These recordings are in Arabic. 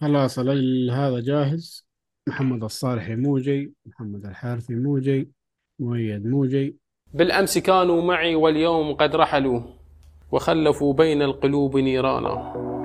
خلاص هذا جاهز؟ محمد الصالحي موجي محمد الحارثي موجي مؤيد موجي. بالأمس كانوا معي واليوم قد رحلوا وخلفوا بين القلوب نيرانا.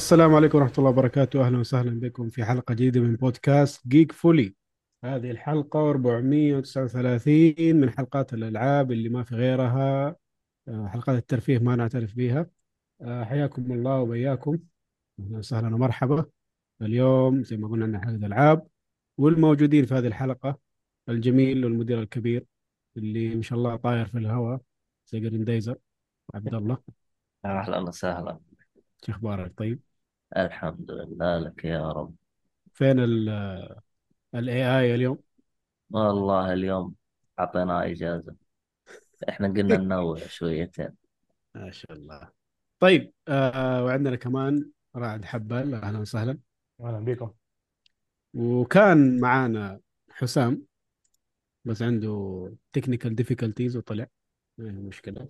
السلام عليكم ورحمة الله وبركاته. أهلا وسهلا بكم في حلقة جديدة من بودكاست جيك فولي هذه الحلقة 439 من حلقات الألعاب اللي ما في غيرها آه، حلقات الترفيه ما نعترف بها آه، حياكم الله وبياكم. أهلا وسهلا ومرحبا. اليوم زي ما قلنا عندنا حلقة ألعاب والموجودين في هذه الحلقة الجميل والمدير الكبير اللي إن شاء الله طاير في الهواء زي جريندايزر عبد الله. أهلا وسهلا. شو أخبارك؟ طيب. الحمد لله لك يا رب. فين ال ال AI اليوم؟ والله اليوم أعطينا إجازة. إحنا قلنا ننوع شويتين. ما شاء الله. طيب آه وعندنا كمان رائد حبال. أهلا وسهلا. أهلا بكم. وكان معانا حسام بس عنده technical difficulties وطلع. ما هي مشكلة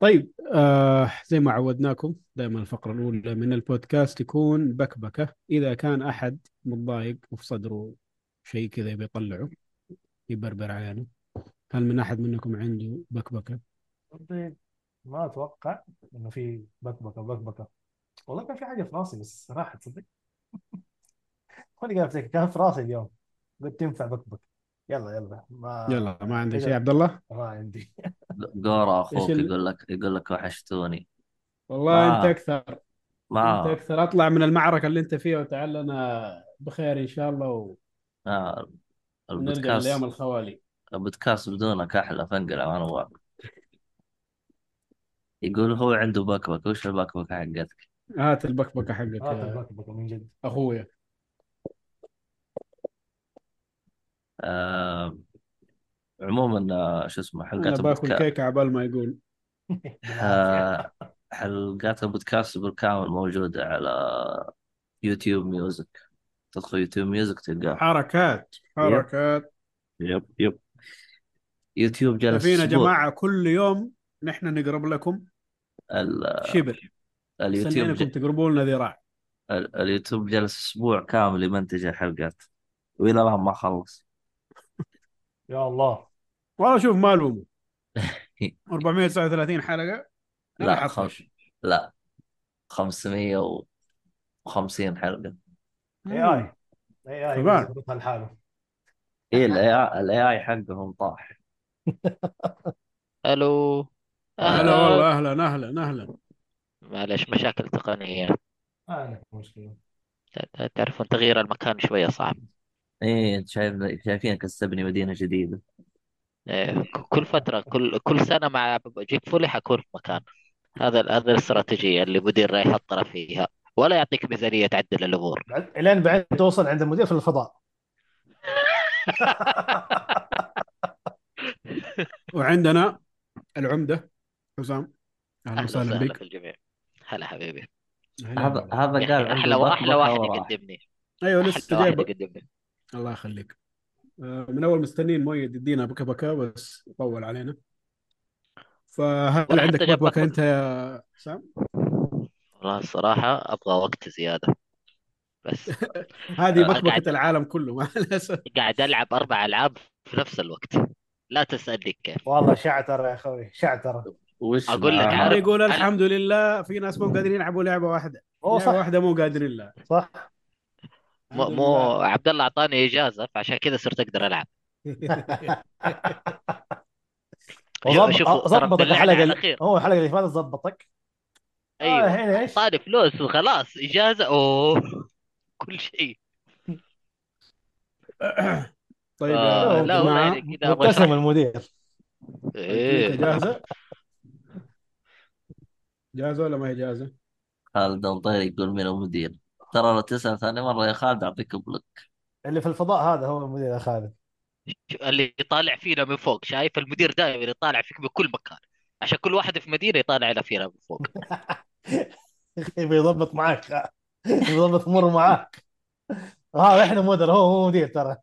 طيب آه زي ما عودناكم دائما الفقرة الأولى من البودكاست يكون بكبكة. إذا كان أحد متضايق وفي صدره شيء كذا يبي يطلعه يبربر علينا هل من أحد منكم عنده بكبكة؟ طيب ما أتوقع إنه في بكبكة بكبكة. والله كان في حاجة في راسي بس راحت تصدق؟ ماني قاعد كان في راسي اليوم. قلت تنفع بكبك يلا يلا. ما يلا ما عندك شيء كذا عبد الله؟ ما عندي. أخوك ال- يقول لك يقول لك وحشتوني. والله أنت ما أكثر أنت ما أكثر. أطلع من المعركة اللي أنت فيها وتعال لنا بخير إن شاء الله آه ونرجع للايام البودكاست الخوالي. البودكاست بدونك أحلى فنقلع أنا وياك يقول هو عنده بكبك وش البكبكة حقتك؟ هات البكبكة حقك هات يا البكبكة من جد. أخويا. آه عموما آه، شو اسمه أنا حلقات باكل البودكاست كيكة عبال ما يقول. بالعافيه حلقات البودكاست بالكامل موجودة على YouTube Music. تدخل YouTube Music تلقاه. حركات حركات. yep yep. يوتيوب جلس شايفين يا جماعة كل يوم نحن نقرب لكم. شبر. اليوتيوب ج... تقربوا لنا ذراع ال- اليوتيوب جلس أسبوع كامل يمنتج الحلقات. وإلى الآن ما خلص. يا الله. والله شوف ما ألومه. 439 حلقة. لا خم... حطش لا. 550 حلقة. AI AI يظبطها لحاله. إيه ال AI ال AI حقهم طاح. ألو. هلا أهلا. والله أهلا أهلا أهلا. معلش مشاكل تقنية. ما عندك مشكلة. تعرفون تغيير المكان شوية صعب. إيه أنت شايف شايفينك تستبني مدينة جديدة. إيه، كل فترة كل كل سنة مع جيك فولي حكون في مكان. هذا هذا الاستراتيجية اللي مدير راح يحطنا فيها. ولا يعطيك ميزانية تعدل الأمور. بعد إلين بعد توصل عند المدير في الفضاء. وعندنا العمدة. حسام أهلا أهلا وسهلا وسهلا بك. في الجميع. هلا حبيبي. هلا هذا هذا يا قال أخي عنده أحلى وأحلى واحد يقدمني. أيوه أحلى لسه واحد جايب. يقدمني. الله يخليك. آه، من أول مستنيين مؤيد يدينا بكبكه بس طول علينا. فهل عندك بكبكه أنت بكبكة يا حسام؟ والله الصراحة أبغى وقت زيادة. بس هذه بكبكه قاعد العالم كله مع الاسف قاعد ألعب أربع ألعاب في نفس الوقت. لا تسألني كيف. والله شعتر يا أخوي شعتر. وش أقول لك عارف يقول الحمد لله في ناس مو قادرين يلعبوا لعبة واحدة. هو لعبة صح. واحدة مو قادرين لها صح. مو الحمد مو لله. عبد الله أعطاني إجازة فعشان كذا صرت أقدر ألعب. ظبطك الحلقة اللي خير هو الحلقة اللي فاتت ظبطك؟ آه أيوه. الحين إيش؟ أعطاني فلوس وخلاص إجازة. أوه. كل شيء. طيب آه لا كذا أبغى أشرح؟ المدير. إيه. جاهزة؟ جاهزة ولا ما هي جاهزة؟ خالد المطير يقول مين المدير. ترى لو تسأل ثاني مرة يا خالد أعطيك بلوك. اللي في الفضاء هذا هو المدير يا خالد. اللي يطالع فينا من فوق شايف المدير دائما يطالع فيك من كل مكان. عشان كل واحد في مدينة يطالع على فينا من فوق. يبي يضبط معاك. يضبط أمور معاك. هذا إحنا مدراء هو مو مدير ترى.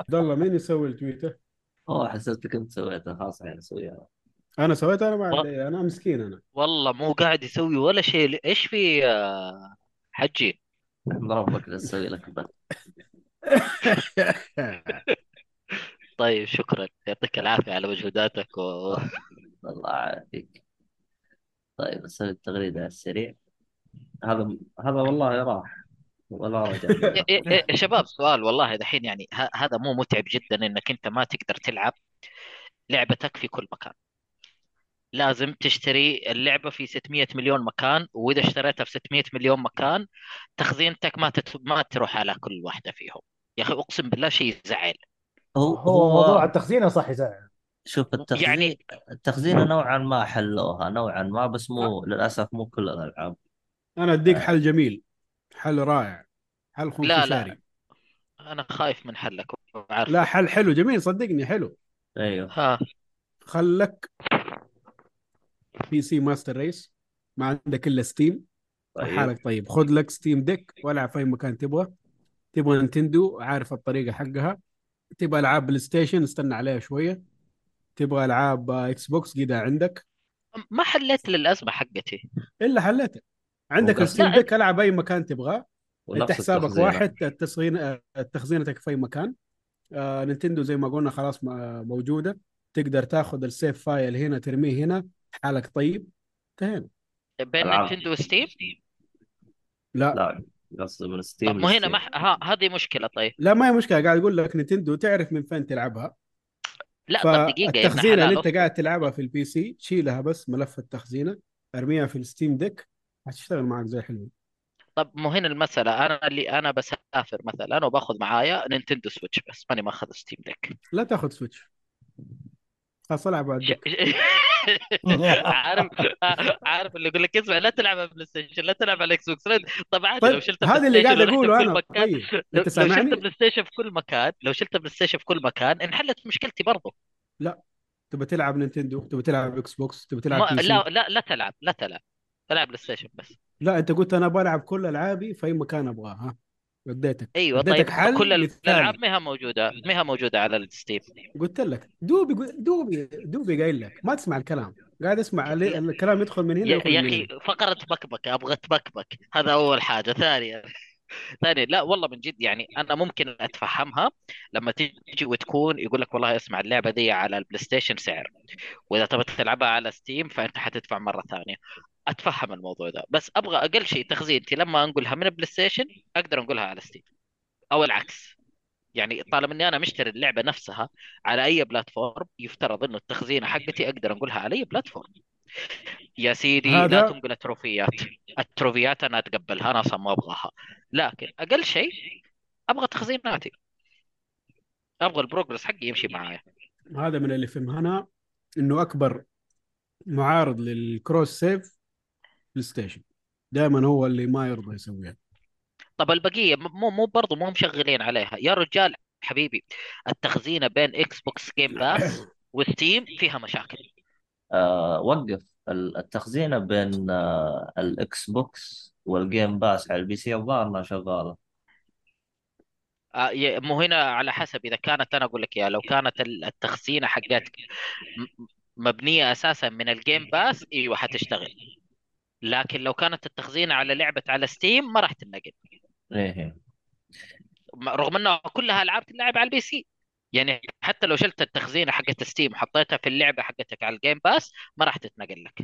عبد الله مين يسوي التويتة؟ أوه حسبتك أنت سويتها خلاص يعني سويها أنا سويتها أنا ما و- عندي أنا مسكين أنا. والله مو قاعد يسوي ولا شيء. إيش في يا حجي. احمد ربك لا تسوي لك بث طيب شكرا. يعطيك العافية على مجهوداتك و... الله يعافيك. طيب نسوي التغريدة على السريع. هذا هذا والله راح. ولا رجع يا شباب سؤال والله دحين يعني هذا مو متعب جدا إنك أنت ما تقدر تلعب لعبتك في كل مكان. لازم تشتري اللعبة في 600 مليون مكان وإذا اشتريتها في 600 مليون مكان تخزينتك ما تت... ما تروح على كل واحدة فيهم. يا أخي أقسم بالله شيء يزعل هو هو موضوع التخزين صح يزعل شوف التخزين يعني التخزين نوعا ما حلوها نوعا ما بس مو للأسف مو كل الألعاب. أنا أديك حل جميل حل رائع حل لا خنفشاري لا. أنا خايف من حلك وعارف لا حل حلو جميل صدقني حلو. أيوه. ها خلك PC master race ما عندك إلا Steam طيب. وحالك طيب. خذ لك Steam Deck والعب في أي مكان تبغى. تبغى نينتندو عارف الطريقة حقها. تبغى ألعاب بلاي ستيشن استنى عليها شوية. تبغى ألعاب آه، إكس بوكس قيدها عندك ما حليت للأزمة حقتي. إلا حلتها عندك ال Steam لا Deck ألعب أي مكان تبغاه انت حسابك التخزينة. واحد التخزين آه، تخزينتك في أي مكان. آه نينتندو زي ما قلنا خلاص م- موجودة. تقدر تاخذ ال save file هنا ترميه هنا. حالك طيب؟ انتهينا بين. نينتندو و Steam؟ لا. لا قصدي من طب Steam مو هنا. ما ح- ها هذه مشكلة طيب. لا ما هي مشكلة. قاعد أقول لك نينتندو تعرف من فين تلعبها. لا طب دقيقة يا ابن فالتخزينه اللي حلال أنت قاعد تلعبها في ال PC تشيلها بس ملف التخزينة ارميها في ال Steam Deck حتشتغل معك زي الحلو طب مو هنا المسألة. أنا اللي أنا بسافر مثلا وباخذ معايا نينتندو Switch بس ماني ماخذ Steam Deck. لا تاخذ Switch. خلاص ألعب على. عارف عارف اللي يقول لك اسمع لا تلعب على بلاي ستيشن لا تلعب على إكس بوكس طب عادي لو طيب شلت هذا اللي قاعد أقوله أنا. مكان طيب لو, لو شلت بلاي ستيشن في كل مكان لو شلت بلاي ستيشن في كل مكان انحلت مشكلتي برضو. تبى تلعب نينتندو تبى تلعب إكس بوكس تبى تلعب ما لا لا لا تلعب لا تلعب تلعب بلاي ستيشن بس. لا أنت قلت أنا بلعب كل ألعابي في أي مكان أبغاه ها؟ اديتك أيوه اديتك طيب حل كل ال- الألعاب ما هي موجودة ما هي موجودة على ال Steam. قلت لك دوبي دوبي دوبي قايل لك ما تسمع الكلام. قاعد أسمع ال- الكلام يدخل من هنا يا أخي فقرة بكبك أبغى تبكبك. هذا أول حاجة. ثانيا. ثانيا لا والله من جد يعني أنا ممكن أتفهمها لما تيجي وتكون يقول لك والله اسمع اللعبة دي على البلاي ستيشن سعر وإذا تبغى تلعبها على Steam فأنت حتدفع مرة ثانية. أتفهم الموضوع ده بس أبغى أقل شيء تخزينتي لما انقلها من البلاي ستيشن أقدر انقلها على Steam أو العكس. يعني طالما إني أنا مشتري اللعبة نفسها على أي platform يفترض إنه التخزينه حقتي أقدر انقلها على أي platform. يا سيدي لا هذا تنقل التروفيات. التروفيات أنا أتقبلها أنا أصلا ما أبغاها. لكن أقل شيء أبغى تخزيناتي أبغى ال progress حقي يمشي معايا. هذا من اللي فهمنا إنه أكبر معارض لل cross save بلاي ستيشن دائما هو اللي ما يرضى يسويها. طب البقية مو مو برضه مو مشغلين عليها. يا رجال حبيبي التخزينه بين إكس بوكس Game Pass و Steam فيها مشاكل. وقف ال- التخزينة بين آه الإكس بوكس وال Game Pass على ال PC الظاهر إنها شغالة. آه، مو هنا على حسب إذا كانت أنا أقول لك يا لو كانت ال- التخزينة حقتك مبنية أساسا من ال Game Pass إيوه حتشتغل. لكن لو كانت التخزينة على لعبة على Steam ما راح تنقل. إيه. رغم إنها كلها ألعاب تلعب على ال PC. يعني حتى لو شلت التخزينه حقت Steam وحطيتها في اللعبة حقتك على ال Game Pass ما راح تتنقل لك.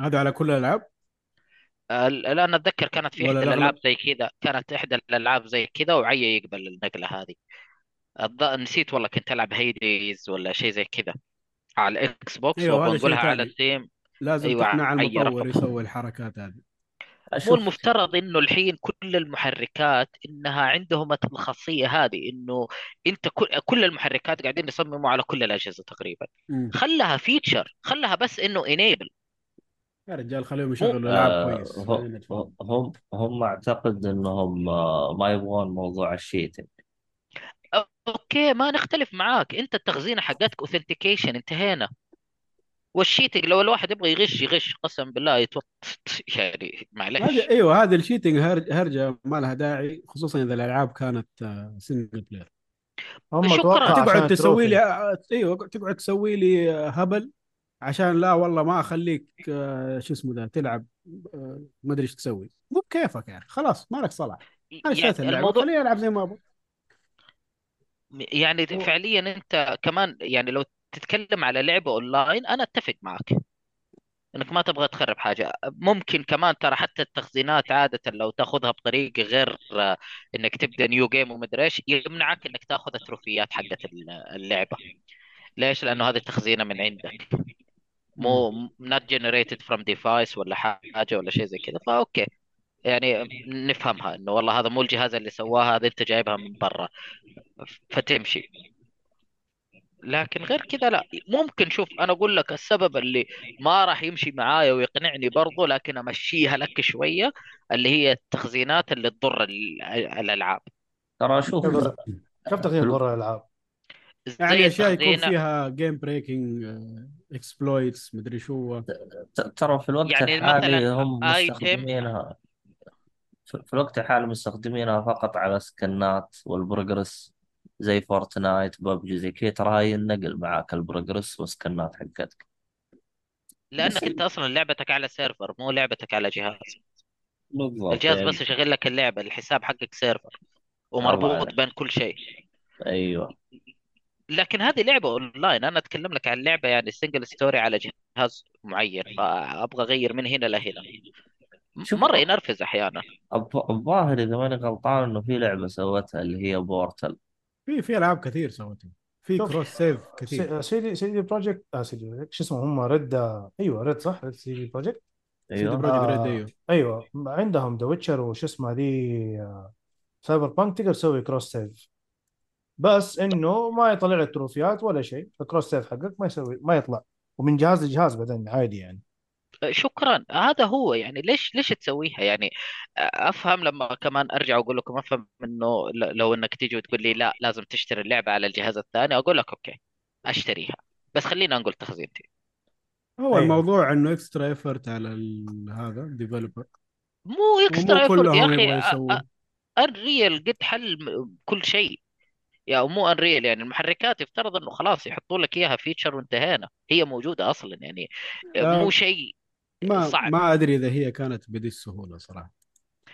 هذا على كل الألعاب؟ آه، الان أتذكر كانت في ولا إحدى؟ الألعاب زي كذا كانت إحدى الألعاب زي كذا وعي يقبل النقلة هذه. الظ- نسيت والله كنت ألعب Hades ولا شيء زي كذا على الاكس بوكس أيوه هذا شيء على Steam لازم أيوه تقنع عي المطور رفض يسوي الحركات هذه. مو المفترض إنه الحين كل المحركات إنها عندهم الخاصية هذه إنه أنت كل, كل المحركات قاعدين يصمموا على كل الأجهزة تقريبا. خلها feature خلها بس إنه enable يا رجال خليهم يشغلوا العاب آه كويس. هم هم هم أعتقد إنهم آه ما يبغون موضوع ال cheating. okay ما نختلف معاك. أنت التخزينه حقتك authentication انتهينا. وال cheating لو الواحد يبغى يغش يغش قسم بالله يتوط يعني معلش هذه أيوه هذه ال cheating هرج- هرجة ما لها داعي خصوصا إذا الألعاب كانت single player هم شكراً. تقعد تسوي. لي أيوه تقعد تسوي لي هبل عشان لا والله ما أخليك آه، شو اسمه ده تلعب آه، ما أدري إيش تسوي. مو بكيفك يا أخي خلاص ما لك صلاح. أنا يعني اشتريت اللعبه الموضوع خليني ألعب زي ما أبغى يعني هو- فعليا أنت كمان يعني لو تتكلم على لعبة أونلاين أنا أتفق معك. إنك ما تبغى تخرب حاجة. ممكن كمان ترى حتى التخزينات عادة لو تاخذها بطريقة غير آه، إنك تبدأ new game ومدري إيش يمنعك إنك تاخذ التروفيات حقت اللعبة. ليش؟ لأنه هذه تخزينه من عندك. مو not generated from device ولا حاجة ولا شيء زي كذا. ف okay يعني نفهمها إنه والله هذا مو الجهاز اللي سواها هذا أنت جايبها من برا. فتمشي. لكن غير كذا لا. ممكن شوف أنا أقول لك السبب اللي ما راح يمشي معايا ويقنعني برضو لكن أمشيها لك شوية اللي هي التخزينات اللي تضر ال- الألعاب. ترى شوف كيف تغيير برا الألعاب؟ زي يعني أشياء يكون فيها game breaking exploits مدري شو. ت- ترى في الوقت يعني الحالي مثلاً هم مستخدمينها. في في الوقت الحالي مستخدمينها فقط على سكنات وال progress زي Fortnite PUBG زي كذا ترى هاي النقل معاك ال progress والسكنات حقتك. لانك أنت أصلا لعبتك على server مو لعبتك على جهاز. بالضبط الجهاز يعني بس يشغل لك اللعبة الحساب حقك server ومربوط بين كل شيء. أيوه. لكن هذه لعبة أونلاين أنا أتكلم لك عن لعبة يعني single story على جهاز معين فأبغى أغير من هنا لهنا. شوف مرة ينرفز أحيانا. الظ- الظاهر إذا ماني غلطان إنه في لعبة سوتها اللي هي Portal في في ألعاب كثير سوتها في. cross save كثير. C- CD CD Projekt آه سي دي شو اسمه هم Red أيوه Red صح؟ Red CD Projekt CD أيوه Projekt Red آه أيوه. أيوه. عندهم The Witcher وش اسمها ذي آه، Cyberpunk تقدر تسوي cross save بس إنه ما يطلع لك تروفيات ولا شيء. ال cross save حقك ما يسوي ما يطلع. ومن جهاز لجهاز بعدين عادي يعني. شكرا. هذا هو يعني ليش ليش تسويها؟ يعني أفهم لما كمان أرجع وأقول لكم أفهم إنه ل- لو إنك تيجي وتقول لي لا لازم تشتري اللعبة على الجهاز الثاني أقول لك okay أشتريها. بس خلينا نقول تخزينتي. هو أيوة. الموضوع إنه extra effort على ال- هذا developer مو extra effort يا أخي Unreal قد حل كل شيء. يا مو Unreal يعني المحركات يفترض إنه خلاص يحطوا لك إياها feature وانتهينا. هي موجودة أصلا يعني لا، مو شيء. ما صعب. ما أدري إذا هي كانت بهذه السهولة صراحة.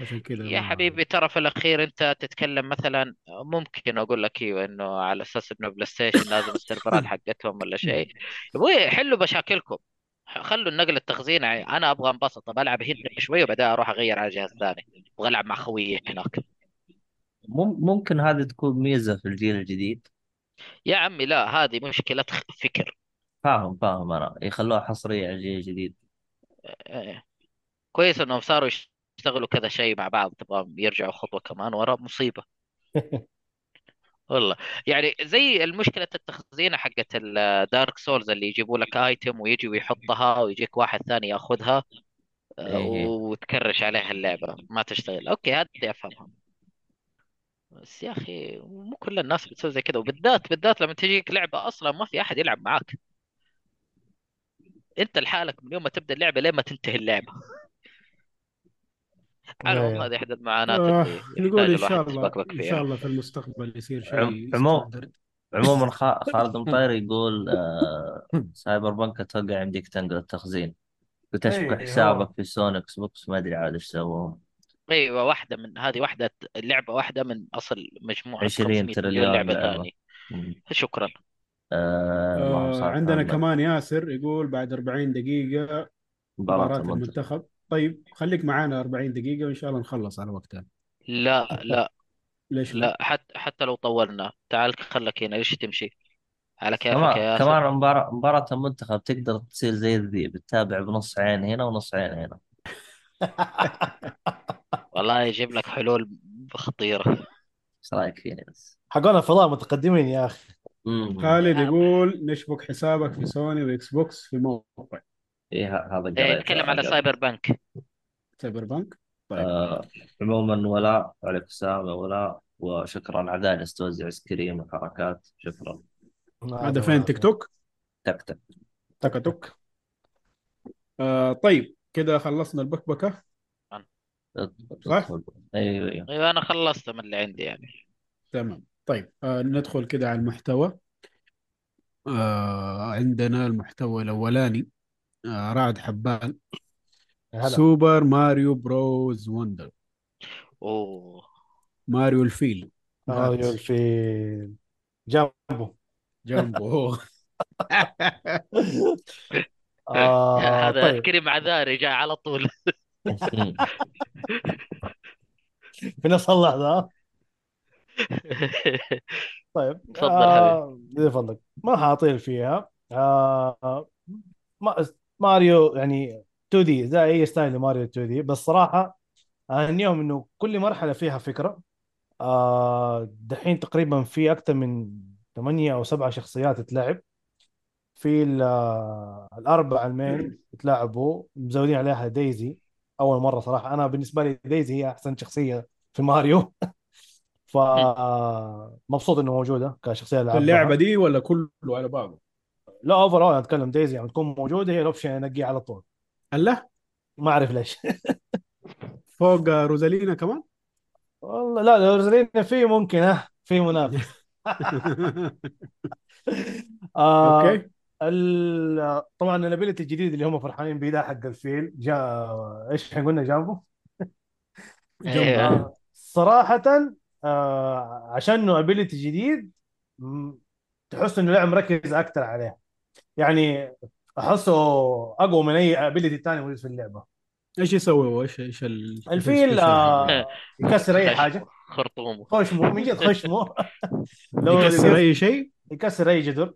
عشان كذا يا ما حبيبي ترى في الأخير أنت تتكلم مثلا ممكن أقول لك إيوه إنه على أساس إنه PlayStation لازم السيرفرات حقتهم ولا شيء. يبغوا حلوا مشاكلكم. خلوا النقل التخزين. أنا أبغى انبسط طب ألعب هنا شوي وبعدين أروح أغير على جهاز ثاني. أبغى ألعب مع خويي هناك. مم- ممكن هذه تكون ميزة في الجيل الجديد؟ يا عمي لا هذه مشكلة فكر. فاهم فاهم أنا. يخلوها حصرية على الجيل الجديد. كويس إنهم صاروا يشتغلوا كذا شيء مع بعض تبغى يرجعوا خطوة كمان ورا مصيبة. والله. يعني زي المشكلة التخزينة حقت الدارك سولز اللي يجيبوا لك ايتم ويجي ويحطها ويجيك واحد ثاني ياخذها آه، إيه. وتكرش عليها اللعبة. ما تشتغل. أوكي هذه أفهمها. بس يا أخي مو كل الناس بتسوي زي كذا. وبالذات بالذات لما تجيك لعبة أصلا ما في أحد يلعب معاك. انت لحالك من يوم ما تبدأ اللعبة لين ما تنتهي اللعبة على العموم أيوة. هذه احد المعاناة آه اللي نقول يحتاج إن شاء الواحد الله إن فيها شاء الله في المستقبل يصير شيء عموما خا- خالد مطير يقول آه Cyberpunk أتوقع يمديك تنقل التخزين وتشبك إيه، حسابك هو. في سوني Xbox ما أدري عاد إيش سووهم إيوه واحدة من هذه واحدة لعبه واحدة من أصل مجموعة 20 500 مليون تريليون لعبة لعبة. ثانية. شكرا آه آه عندنا. كمان ياسر يقول بعد 40 دقيقة مباراة المنتخب. طيب خليك معانا 40 دقيقة وإن شاء الله نخلص على وقتها. لا لا. ليش لا؟ لا حتى حتى لو طولنا. تعال خلك هنا ليش تمشي؟ على كيفك يا ياسر. كمان مباراة مباراة المنتخب تقدر تصير زي الذيب تتابع بنص عين هنا ونص عين هنا. والله يجيب لك حلول خطيره إيش رأيك فيني بس؟ حقون الفضاء متقدمين يا أخي. خالد. يقول نشبك حسابك في سوني و Xbox في موقع. إيه ه- هذا إيه قريته نتكلم على. Cyberpunk Cyberpunk طيب. آه عموما ولاء عليك السلام يا ولاء وشكرا على جالس توزع آيس كريم وحركات شكرا. هذا فين؟ تيك توك؟ تك تك. تك توك. آه طيب كده خلصنا البكبكة. صح؟ أيوه أيوه. أيوه أنا خلصت من اللي عندي يعني. تمام. طيب آه ندخل كده على المحتوى. آه عندنا المحتوى الأولاني آه رعد حبان. هلا. Super Mario Bros. Wonder أوه. ماريو الفيل. ماريو في جنبه جنبه هو آه هذا طيب. كريم عذاري جاي على طول. في نفس اللحظة ها؟ طيب تفضل آه بفضلك ما حاطيل فيها آه ما ماريو يعني 2 دي زي أي ستايل لماريو 2 دي. بس صراحة اهنيهم إنه كل مرحلة فيها فكرة. آه دحين تقريبا في أكثر من ثمانية أو سبعة شخصيات تلعب. في آه، الأربعة ال main تلعبوا مزودين عليها Daisy. أول مرة صراحة. أنا بالنسبة لي Daisy هي أحسن شخصية في ماريو. ف مبسوط إنه موجودة كشخصية في العبها اللعبة دي ولا كله على بعضه؟ لا overall أتكلم Daisy يعني تكون موجودة هي ال option انقيه على طول. الله ما أعرف ليش. فوق روزالينا كمان؟ والله لا روزالينا في ممكن ها في منافس. آه okay. طبعا ال ability الجديد اللي هم فرحانين بيه ده حق الفيل. جاء إيش إحنا قلنا جنبه إيه. آه صراحة آه عشان إنه ability جديد تحس إنه لاعب مركز أكثر عليه. يعني أحسه أقوى من أي ability ثاني موجود في اللعبة. إيش يسوي؟ هو إيش إيش ال- الفيل آه حقه؟ يكسر أي حاجة. خرطوم خشمه من جد خشمه لو يكسر أي شيء؟ يكسر أي جدر.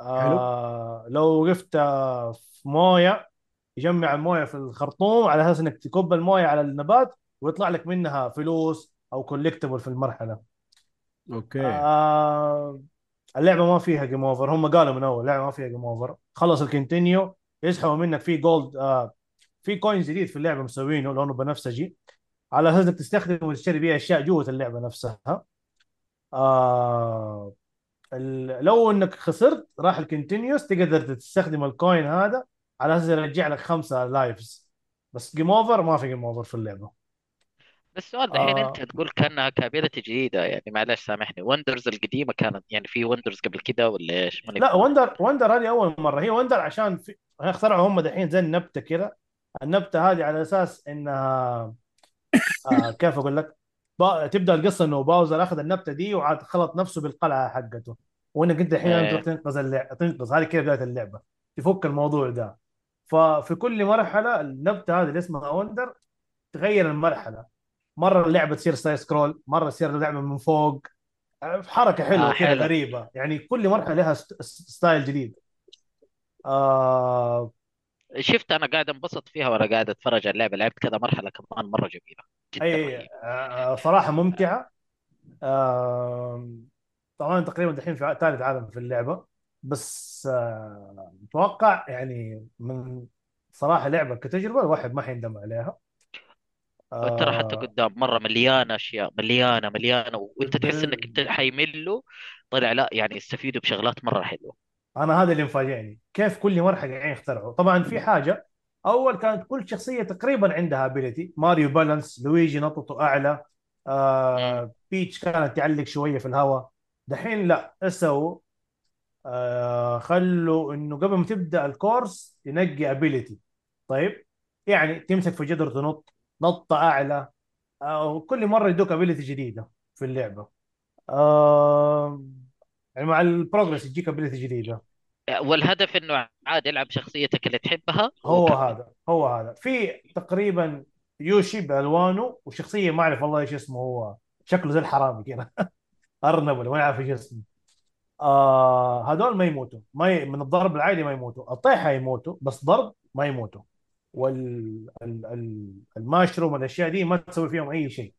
آه لو وقفت آه، في موية يجمع الموية في الخرطوم على أساس إنك تكب الموية على النبات ويطلع لك منها فلوس أو collectible في المرحلة. okay. آه اللعبة ما فيها game over هم قالوا من أول اللعبة ما فيها game over خلص ال continue يسحبوا منك في gold آه في coins جديد في اللعبة مسوينه لونه بنفسجي. على أساس إنك تستخدم وتشتري بيها أشياء جوة اللعبة نفسها. آه لو إنك خسرت راح ال continues تقدر تستخدم ال coin هذا على أساس يرجع لك خمسة lives بس game over ما في game over في اللعبة. السؤال دحين آه. أنت تقول كانها ك ability جديدة يعني معلش سامحني wonders القديمة كانت يعني في wonders قبل كده ولا إيش؟ ماني لا. wonder wonder هذه أول مرة هي wonder عشان في اخترعوا هم دحين زي النبتة كذا النبتة هذه على أساس انها آه كيف أقول لك با... تبدأ القصة إنه باوزر أخذ النبتة دي وعاد خلط نفسه بالقلعة حقته وإنك أنت الحين إيه. تروح تنقذ اللعبه تنقذ هذه كده بدايه اللعبة تفك الموضوع ده ففي كل مرحلة النبتة هذه اللي اسمها wonder تغير المرحلة مرة اللعبة تصير side scroll مرة تصير اللعبة من فوق. حركة حلوة آه، كذا حلو. غريبة. يعني كل مرحلة لها st- style جديد. آه شفت أنا قاعد انبسط فيها وأنا قاعد أتفرج على اللعبة لعبت كذا مرحلة كمان مرة جميلة. جدا أي. آه صراحة ممتعة. آه طبعا تقريبا دحين في ثالث عالم في اللعبة. بس آه أتوقع يعني من صراحة لعبة كتجربة الواحد ما حيندم عليها. ترى حتى آه. قدام مرة مليانة أشياء مليانة مليانة وأنت تحس إنك انت حيملوا طلع لا يعني يستفيدوا بشغلات مرة حلوة. أنا هذا اللي مفاجئني. كيف كل مرحلة قاعدين يخترعوا طبعا في حاجة أول كانت كل شخصية تقريبا عندها ability ماريو balance لويجي نطته أعلى آه بيتش كانت تعلق شوية في الهواء دحين لا سووا؟ آه خلوا إنه قبل ما تبدأ ال course تنقي ability طيب يعني تمسك في جدر تنط. نطه أعلى. آه كل مرة يدوك ability جديدة في اللعبة. آه يعني مع ال progress يجيك ability جديدة. والهدف إنه عاد العب شخصيتك اللي تحبها. هو وكمل. هذا هو هذا. في تقريبا يوشي بألوانه وشخصية ما أعرف والله إيش اسمه هو شكله زي الحرامي كذا. أرنب ولا ما أعرف إيش اسمه. آه هذول ما يموتوا. ما ي... من الضرب العادي ما يموتوا. الطيحة يموتوا بس ضرب ما يموتوا. والماشروم والأشياء دي ما تسوي فيهم أي شيء.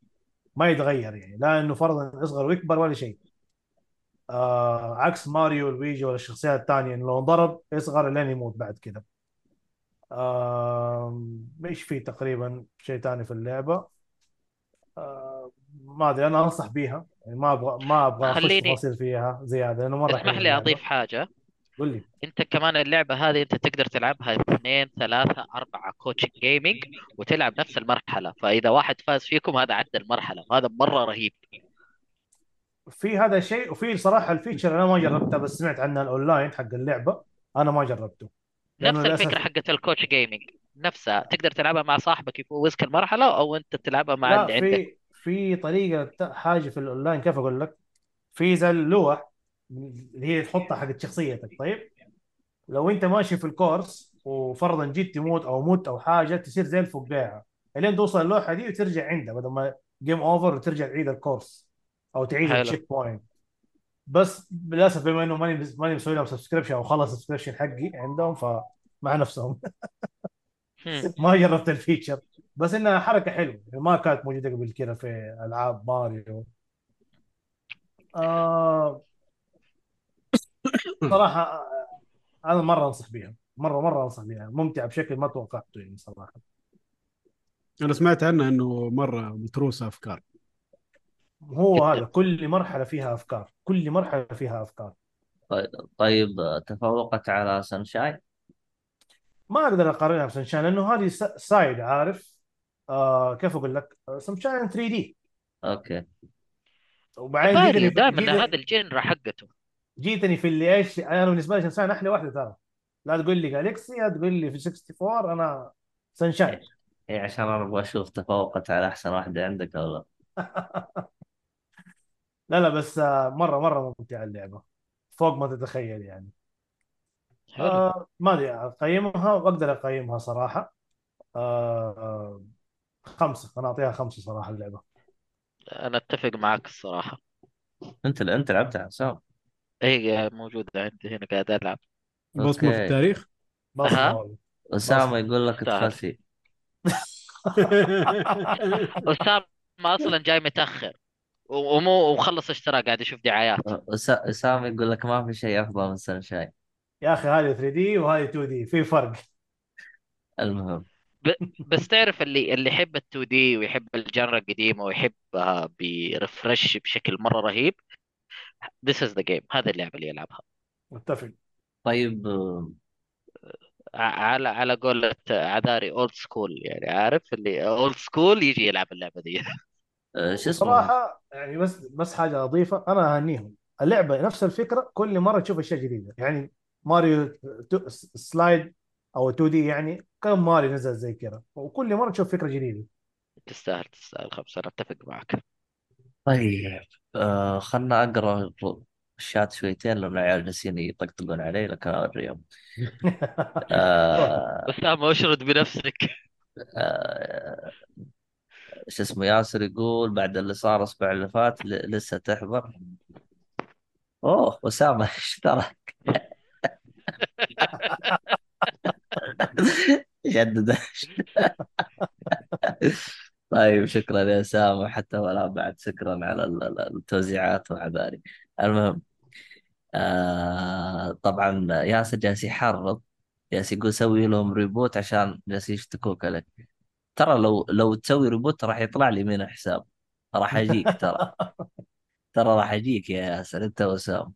ما يتغير يعني لا إنه فرضا يصغر ويكبر ولا شيء. آه عكس ماريو ولويجي ولا الشخصيات الثانية انه لو انضرب يصغر لين يموت بعد كده. آه إيش في تقريبا شيء ثاني في اللعبة؟ آه ما أدري أنا أنصح بيها. يعني ما أبغى ما أبغى أخش خليني تفاصيل فيها زيادة لأنه مرة اسمح لي أضيف حاجة. قول لي. أنت كمان اللعبة هذه أنت تقدر تلعبها اثنين ثلاثة أربعة couch gaming وتلعب نفس المرحلة. فإذا واحد فاز فيكم هذا عدى المرحلة. وهذا مرة رهيب. في هذا الشيء وفي صراحة ال feature أنا ما جربته بس سمعت عنه الأونلاين حق اللعبة. أنا ما جربته. نفس للأسف حقت ال couch gaming نفسها تقدر تلعبها مع صاحبك يفوزك المرحله أو أنت تلعبها مع لا اللي عندك. في في طريقة ت- حاجة في الأونلاين كيف أقول لك؟ في زي اللوح اللي هي تحطها حق شخصيتك. طيب لو أنت ماشي في ال course وفرضا جيت تموت أو مت أو حاجة تصير زي الفقاعه إلين توصل اللوحة دي وترجع عندها بدل ما game over وترجع تعيد ال course أو تعيد ال checkpoint بس للأسف بما إنه ماني ماني مسوي لهم subscription أو خلص ال subscription حقي عندهم فمع نفسهم. هم. ما جربت ال feature. بس إنها حركة حلوة. يعني ما كانت موجودة قبل كده في ألعاب ماريو. آه صراحة آه، أنا مرة أنصح بيها. مره مرة أنصح بيها ممتعة بشكل ما توقعته يعني صراحة. أنا سمعت عنها إنه مرة متروسة أفكار. هو هذا كل مرحلة فيها أفكار. كل مرحلة فيها أفكار. طيب, طيب تفوقت على سانشاين ما أقدر أقارنها بسنشاين لأنه هذه side عارف؟ آه كيف أقول لك؟ سنشاين 3D okay. وبعدين دائما هذا ال genre حقته. جيتني في اللي إيش أنا بالنسبة لي سنشاين أحلى واحدة ترى. لا تقول لي جالكسي لا تقول لي في 64 أنا سنشاين هي عشان أنا أبغى أشوف تفوقت على أحسن واحدة عندك أو لا. لا لا بس آه، مرة مرة ممتعة اللعبة. فوق ما تتخيل يعني. حلو. آه ما أدري أقيمها وأقدر أقيمها صراحة. آه آه، خمسة. أنا أعطيها خمسة صراحة اللعبة. أنا أتفق معك الصراحة. أنت أنت لعبتها حسام هي موجودة عندي هنا قاعد ألعب. بصمه في التاريخ؟ بصمه أسامة يقول لك تخسي. أسامة أصلا جاي متأخر. ومو ومخلص اشتراك قاعد يشوف دعايات. أسامة يقول لك ما في شيء أفضل من سانشاين يا أخي هذه 3D وهذه 2D في فرق. المهم. ب... بس تعرف اللي اللي يحب ال 2D ويحب ال genre القديمة ويحبها ب refresh بشكل مرة رهيب؟ This is the game. هذه اللعبة اللي يلعبها. متفق. طيب آه، ع- على على قولة عذاري old school يعني عارف اللي old school يجي يلعب اللعبة دي. آه، شو اسمه؟ وصراحه يعني بس بس حاجة اضيفها أنا أهنيهم. اللعبة نفس الفكرة كل مرة تشوف أشياء جديدة. يعني ماريو تو- سلايد أو 2D يعني كم ماريو نزل زي كذا. وكل مرة تشوف فكرة جديدة. تستاهل تستاهل خمسة أنا أتفق معك. طيب آه خلنا أقرأ الشات شويتين لأن العيال جالسين يطقطقون علي لكن اوريهم آه اسامه أشرد بنفسك. آه شو اسمه ياسر يقول بعد اللي صار الأسبوع اللي فات ل- لسه تحضر. أوه اسامه إيش تراك؟ جدد. طيب شكرا يا اسامه حتى ولا بعد شكرا على ال- ال- التوزيعات وعذاري المهم آه طبعا ياسر جالس يحرض جالس يقول سوي لهم report عشان جالس يشتكوك عليك. ترى لو لو تسوي report راح يطلع لي من حساب. راح أجيك ترى. ترى راح أجيك يا ياسر أنت وسام.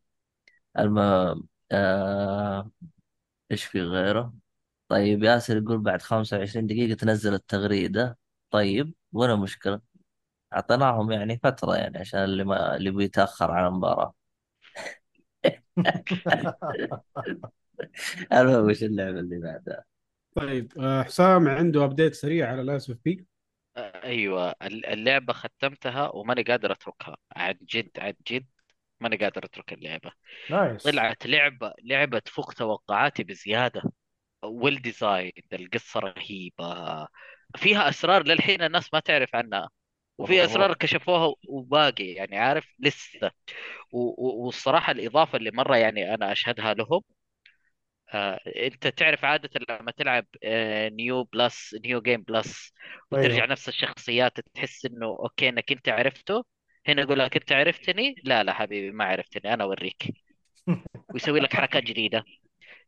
المهم آه إيش في غيره؟ طيب ياسر يقول بعد 25 دقيقة تنزل التغريدة. طيب ولا مشكلة. أعطيناهم يعني فترة يعني عشان اللي ما اللي بيتأخر على المباراة. المهم وش اللعبة اللي بعدها؟ طيب آه، حسام عنده update سريع على Lies of P أيوه. الل- اللعبة ختمتها وماني قادر أتركها. عن جد عن جد ماني قادر أترك اللعبة. nice طلعت لعبة لعبة تفوق توقعاتي بزيادة. well design القصة رهيبة. فيها أسرار للحين الناس ما تعرف عنها. وفي أسرار كشفوها وباقي يعني عارف لسه. والصراحة الإضافة اللي مرة يعني أنا أشهدها لهم آه، أنت تعرف عادة لما تلعب آه، new plus new game plus وترجع أيوه. نفس الشخصيات تحس إنه أوكي إنك أنت عرفته. هنا يقول لك أنت عرفتني؟ لا لا حبيبي ما عرفتني أنا أوريك. ويسوي لك حركات جديدة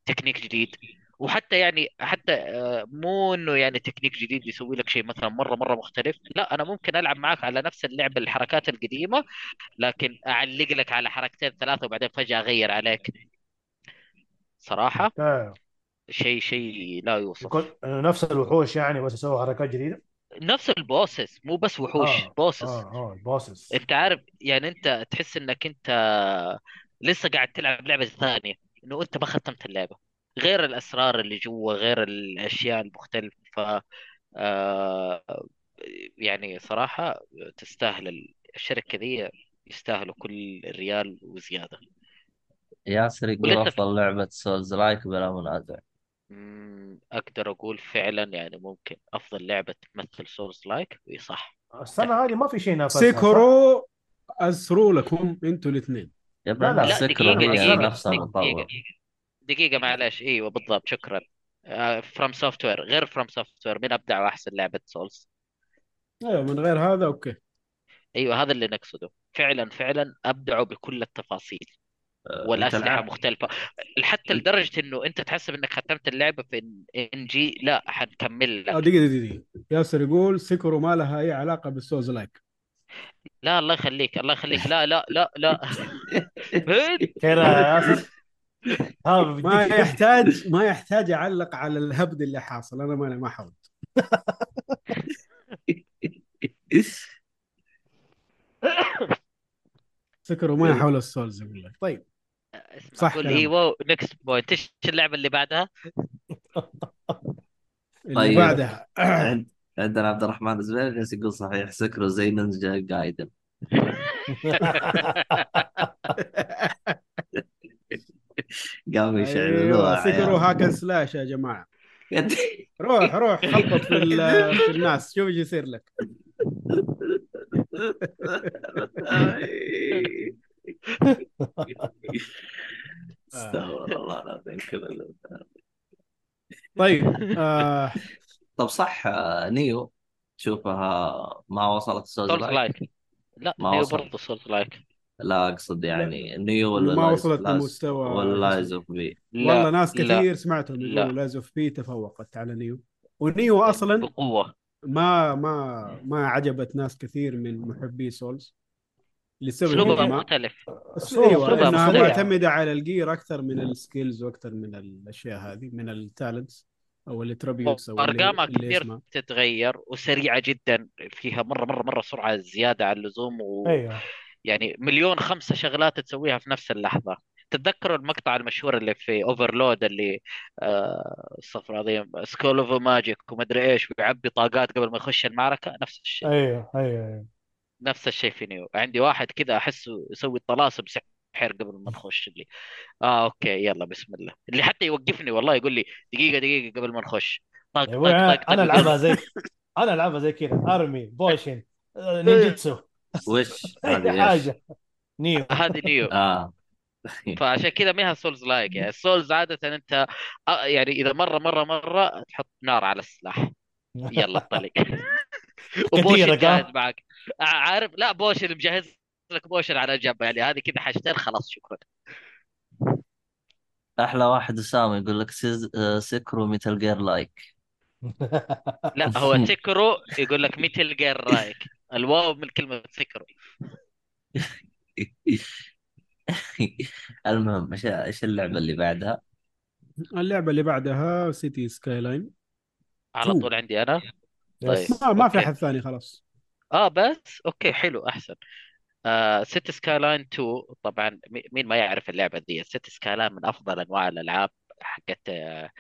تكنيك جديد. وحتى يعني حتى آه، مو إنه يعني تكنيك جديد يسوي لك شيء مثلا مرة مرة مختلف. لا أنا ممكن ألعب معك على نفس اللعبه الحركات القديمة لكن أعلق لك على حركتين ثلاثة وبعدين فجأة أغير عليك. صراحة آه. شيء شيء لا يوصف. يكون نفس الوحوش يعني بس يسووا حركات جديدة؟ نفس ال bosses مو بس وحوش آه bosses. آه آه ال bosses. أنت عارف يعني أنت تحس إنك أنت لسه قاعد تلعب لعبة ثانية إنه أنت ما ختمت اللعبة. غير الأسرار اللي جوا غير الأشياء المختلفة. آه يعني صراحة تستاهل ال- الشركة دي يستاهلوا كل ريال وزيادة. ياسر يقول ولسه في أفضل لعبة souls like بلا منازع. مم، أقدر أقول فعلا يعني ممكن أفضل لعبة تمثل souls like إي صح. السنة أتفق. هذه ما في شيء نافسها صح؟ Sekiro أسروا لكم أنتوا الاثنين. يا لا لا لا دقيقة هي دقيقة نفسها دقيقة المطور دقيقة معلش. إيوه بالضبط شكرا. فروم سوفت وير غير فروم سوفت وير مين أبدع وأحسن لعبة souls أيوه من غير هذا أوكي. إيوه هذا اللي نقصده. فعلا فعلا أبدعوا بكل التفاصيل. أنت والأسلحة العاب مختلفة. حتى لدرجة إنه أنت تحسب إنك ختمت اللعبة في NG لا حنكمل آه لك دقيقة دقيقة دقيقة. ياسر يقول Sekiro ما لها أي علاقة بال souls like. لا الله يخليك الله يخليك. لا لا لا لا. يا ياسر ما يحتاج ما يحتاج أعلق على الهبد اللي حاصل أنا ما ما حاول Sekiro ما إيه. يحول ال souls يقول لك طيب صح قول. أيوه next point إيش اللعبة اللي بعدها؟ اللي طيب. بعدها عند عندنا عبد الرحمن الزبير جالس يقول صحيح Sekiro زي Ninja Gaiden قاموا أيوه Sekiro عيال. hack and slash يا جماعة. روح روح خبط في في الناس شوف إيش يصير لك. استغفر الله العظيم كذا طيب آه طب صح آه، Nioh. تشوفها ما وصلت souls like؟ لا ما Nioh. برضه souls like لا أقصد يعني Nioh ولا ما وصلت لمستوى ولا Lies. of P والله ناس لا كثير سمعتهم لا. يقولوا Lies of P تفوقت على Nioh و Nioh أصلا بقوة ما ما ما عجبت ناس كثير من محبي souls لسبب أسلوبها ما مختلف أيوه إنها. معتمده على ال gear أكثر من ال skills وأكثر من الأشياء هذه من ال talents أو ال attributes أو اللي, ارقامها كثير اسمها تتغير وسريعة جدا فيها مرة مرة مرة سرعة زيادة عن اللزوم ويعني أيوه مليون خمسة شغلات تسويها في نفس اللحظة. تتذكروا المقطع المشهور اللي في Overlord اللي آه، استغفر الله العظيم school of magic ومدري إيش ويعبي طاقات قبل ما يخش المعركة؟ نفس الشيء. أيوه أيوه أيوه. نفس الشيء في Nioh. عندي واحد كذا احسه يسوي طلاسم سحر قبل ما نخش اللي آه أوكي يلا بسم الله. اللي حتى يوقفني والله يقول لي دقيقة دقيقة قبل ما نخش. طق طق طق أنا ألعبها زي أنا ألعبها زي كذا. ارمي potion آه، ninjutsu وش؟ هذه؟ حاجة. Nioh. هذه Nioh. آه. فعشان كذا ما هي souls like يعني ال souls عادة أنت آه، يعني إذا مرة مرة مرة تحط نار على السلاح. يلا انطلق وبوشن ها؟ جاهز معك. ع- عارف؟ لا بوشن. مجهز لك بوشن على جنب. يعني هذه كذا حاجتين خلاص شكرا. أحلى واحد اسامه يقول لك سيز... آه، سكرو ميتال جير لايك لا هو سكرو يقول لك ميتل جير رايك الواو من كلمة سكرو المهم إيش إيش اللعبة اللي بعدها؟ اللعبة اللي بعدها City Skyline على. طول عندي أنا. طيب. ما, ما في okay. أحد ثاني خلاص آه بس okay حلو أحسن آه City Skyline 2 طبعا مي- مين ما يعرف اللعبة دي City Skyline من أفضل أنواع الألعاب حقت آه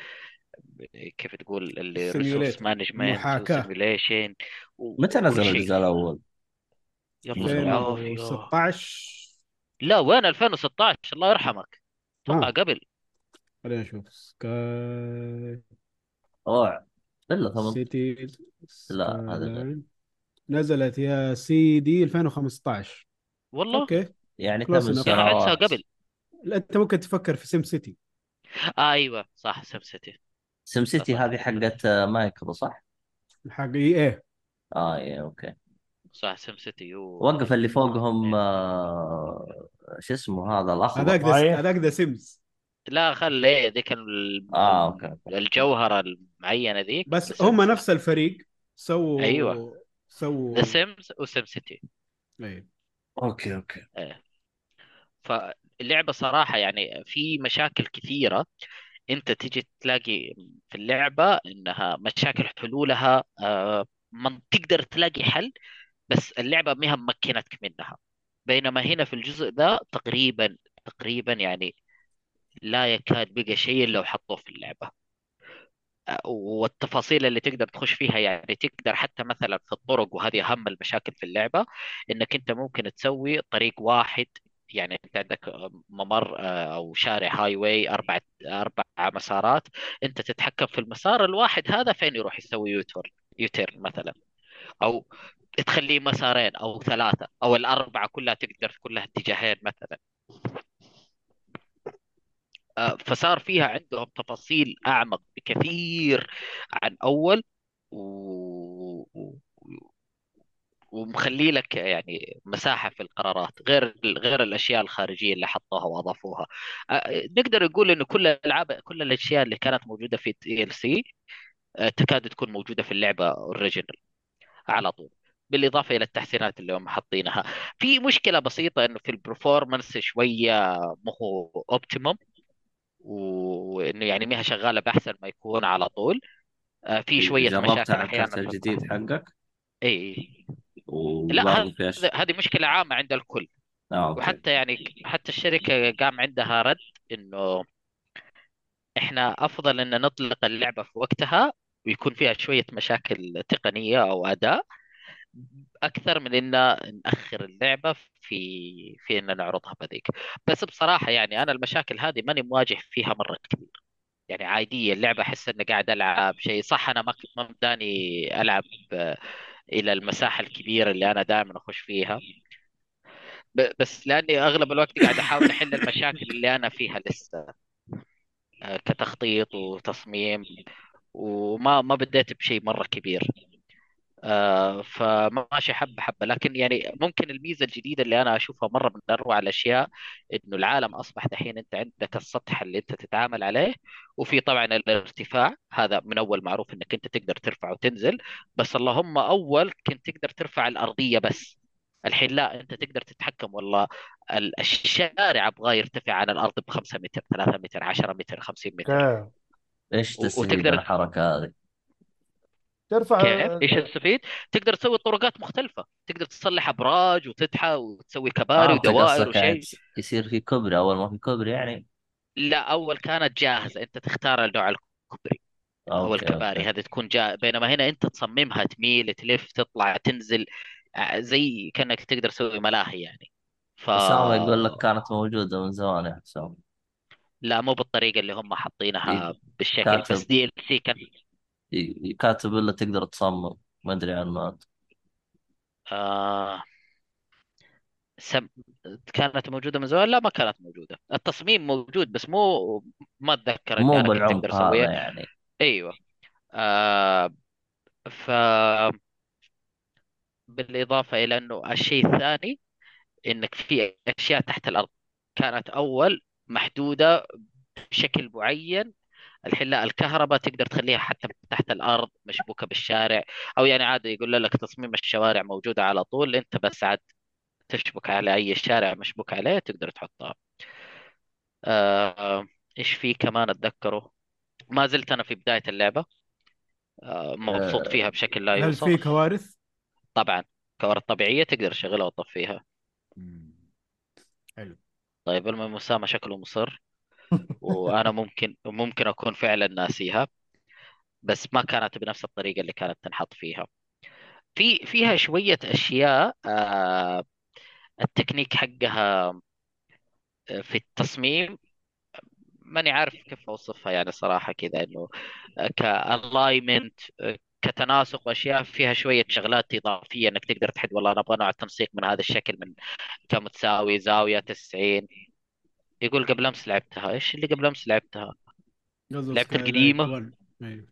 كيف تقول اللي resource. management محاكاة. و simulation متى نزل الجزء الأول؟ يا الله العافية 2016 لا وين؟ 2016 الله يرحمك. أتوقع آه. قبل. خلينا نشوف. سكاي أوه. إلا 18 سيتي لا، هذا. نزلت يا سي دي 2015 والله؟ أوكي. يعني ثمان احسها سنوات قبل. لا، أنت ممكن تفكر في سيم سيتي آه أيوه صح سم سيتي سم سيتي هذه حقت مايكرو صح؟ حق إي إيه. آه إيه أوكي. صح SimCity و... وقف اللي فوقهم آه شو اسمه هذا هذاك الاخضر ذا صحيح. هذاك The Sims لا خلي إيه ذيك ال- آه okay الجوهرة المعينة ذيك. بس هم نفس الفريق. سووا أيوة. سووا The Sims و SimCity إيه. okay okay. فاللعبة صراحة يعني في مشاكل كثيرة. انت تجي تلاقي في اللعبة انها مشاكل حلولها آه، من تقدر تلاقي حل بس اللعبة ما هي ممكنتك منها. بينما هنا في الجزء ده تقريبا تقريبا يعني لا يكاد بقى شيء لو حطوه في اللعبة. آه، والتفاصيل اللي تقدر تخش فيها يعني تقدر حتى مثلا في الطرق وهذه أهم المشاكل في اللعبة إنك أنت ممكن تسوي طريق واحد يعني أنت عندك ممر آه، أو شارع هاي واي أربع أربع مسارات أنت تتحكم في المسار الواحد هذا فين يروح يسوي يوتر يوتيرن مثلا. أو تخليه مسارين أو ثلاثة أو الأربعة كلها تقدر كلها اتجاهين مثلا. آه، فصار فيها عندهم تفاصيل أعمق بكثير عن أول و... ومخلي لك يعني مساحة في القرارات غير غير الأشياء الخارجية اللي حطوها وأضافوها آه، نقدر نقول إنه كل الألعاب كل الأشياء اللي كانت موجودة في DLC تكاد تكون موجودة في اللعبة original على طول بالإضافة إلى التحسينات اللي هم حاطينها في مشكلة بسيطة إنه في ال performance شوية مو هو optimum وإنه يعني ما شغالة بأحسن ما يكون على طول في شوية مشاكل على أحيانا الجديد. حقك إي إي. لا هذه مشكلة عامة عند الكل. آه أوكي. وحتى يعني حتى الشركة قام عندها رد إنه إحنا أفضل إن نطلق اللعبة في وقتها ويكون فيها شوية مشاكل تقنية أو اداء أكثر من إن نأخر اللعبة في في إن نعرضها بذيك. بس بصراحة يعني أنا المشاكل هذه ماني مواجه فيها مرة كثير. يعني عادية اللعبة أحس إني قاعد ألعب شيء صح أنا ما مداني ألعب آه، إلى المساحة الكبيرة اللي أنا دائما أخش فيها. بس لأني أغلب الوقت قاعد أحاول أحل المشاكل اللي أنا فيها لسه. آه، كتخطيط وتصميم وما ما بديت بشيء مرة كبير. آه، فماشي حبة حبة. لكن يعني ممكن الميزة الجديدة اللي أنا أشوفها مرة من اروع الأشياء إنه العالم أصبح دحين أنت عندك السطح اللي أنت تتعامل عليه وفي طبعا الارتفاع. هذا من أول معروف إنك أنت تقدر ترفع وتنزل. بس اللهم أول كنت تقدر ترفع الأرضية بس. الحين لا أنت تقدر تتحكم والله. ال- الشارع أبغى يرتفع عن الأرض ب 5 متر 3 متر 10 متر 50 متر. إيش تستفيد وتقدر- من الحركه هذه؟ ترفع كيف؟ إيش تستفيد؟ تقدر تسوي طرقات مختلفة، تقدر تصلح أبراج وتدحى وتسوي كباري آه، ودوائر قصدك يعني وشيء يصير في كوبري أول ما في كوبري يعني؟ لا أول كانت جاهزة. أنت تختار نوع الكوبري أو okay الكباري okay. هذه تكون جاهزة بينما هنا أنت تصممها تميل تلف تطلع تنزل آه، زي كأنك تقدر تسوي ملاهي يعني. ف اسامه يقول لك كانت موجودة من زمان يا حسام لا مو بالطريقة اللي هم حاطينها إيه، بالشكل كاتب. بس DLC كان كاتب إلا تقدر تصمم. ما أدري عنه انت آه سم... كانت موجودة من زمان؟ لا ما كانت موجودة. التصميم موجود بس مو ما أتذكر اني مو أنا كنت بالعمق أقدر هذا اسويه يعني. أيوه. آه ف بالإضافة إلى إنه الشيء الثاني إنك في أشياء تحت الأرض. كانت أول محدودة بشكل معين الحين لا الكهرباء تقدر تخليها حتى تحت الأرض مشبوكة بالشارع أو يعني عادي يقول لك تصميم الشوارع موجودة على طول أنت بس عاد تشبك على أي شارع مشبوك عليه تقدر تحطها. آه، إيش في كمان أتذكره؟ ما زلت أنا في بداية اللعبة. آه، مبسوط فيها بشكل لا هل يوصف. في كوارث؟ طبعا كوارث طبيعية تقدر تشغلها وتطفيها. حلو. طيب المهم أسامة شكله مصر. وأنا ممكن ممكن أكون فعلا ناسيها بس ما كانت بنفس الطريقة اللي كانت تنحط فيها. في فيها شوية أشياء آه، التكنيك حقها آه، في التصميم ماني عارف كيف أوصفها يعني صراحة كذا إنه ك alignment كتناسق وأشياء فيها شوية شغلات إضافية إنك تقدر تحد والله أنا أبغى نوع التنسيق من هذا الشكل من كم تساوي زاوية 90 يقول قبل أمس لعبتها. إيش اللي قبل أمس لعبتها؟ قصدك لعبت Skyline القديمة. 1 أيوه.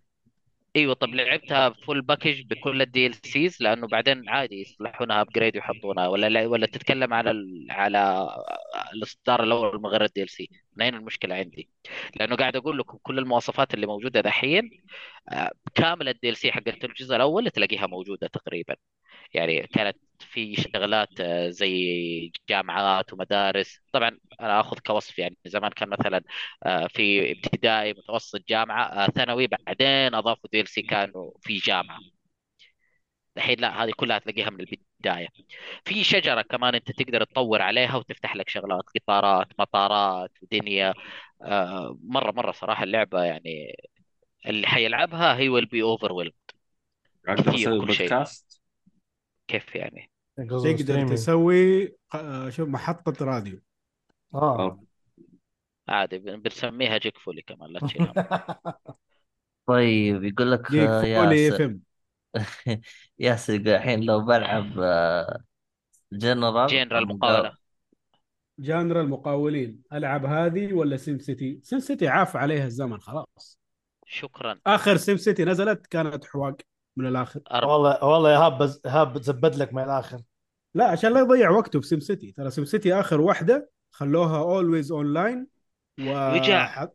أيوه طب لعبتها full package بكل ال DLCs لأنه بعدين عادي يصلحونها upgrade ويحطونها ولا لا؟ ولا تتكلم على ال... على الإصدار الأول من غير ال DLC؟ هنا المشكلة عندي. لأنه قاعد أقول لكم كل المواصفات اللي موجودة دحين آه، كامل ال DLC حقت الجزء الأول تلاقيها موجودة تقريبا. يعني كانت في شغلات آه، زي جامعات ومدارس. طبعا أنا آخذ كوصف يعني زمان كان مثلا آه، في ابتدائي متوسط جامعة ثانوي بعدين أضافوا DLC كانوا في جامعة. الحين لا هذه كلها تلاقيها من البداية. في شجرة كمان أنت تقدر تطور عليها وتفتح لك شغلات قطارات مطارات ودنيا آه، مرة مرة صراحة اللعبة يعني اللي حيلعبها he will be over أقدر كثير أسوي كل شيء. بودكاست؟ كيف يعني؟ تقدر. تسوي آه، شوف محطة راديو. آه. عادي بن- بنسميها جيك فولي كمان لا تشيل هم. طيب يقول لك جيك آه، فولي فيلم ياسر يقول الحين لو بلعب آه، جنرال جنرال المقا- مقاولة. جانرا المقاولين ألعب هذه ولا سيم سيتي سيم سيتي عاف عليها الزمن خلاص. شكرا. آخر سيم سيتي نزلت كانت حواق من الآخر. أرب... والله والله يا هاب بز... هاب بتزبد لك من الآخر. لا عشان لا يضيع وقته في SimCity ترى SimCity آخر واحدة خلوها always online و وجع.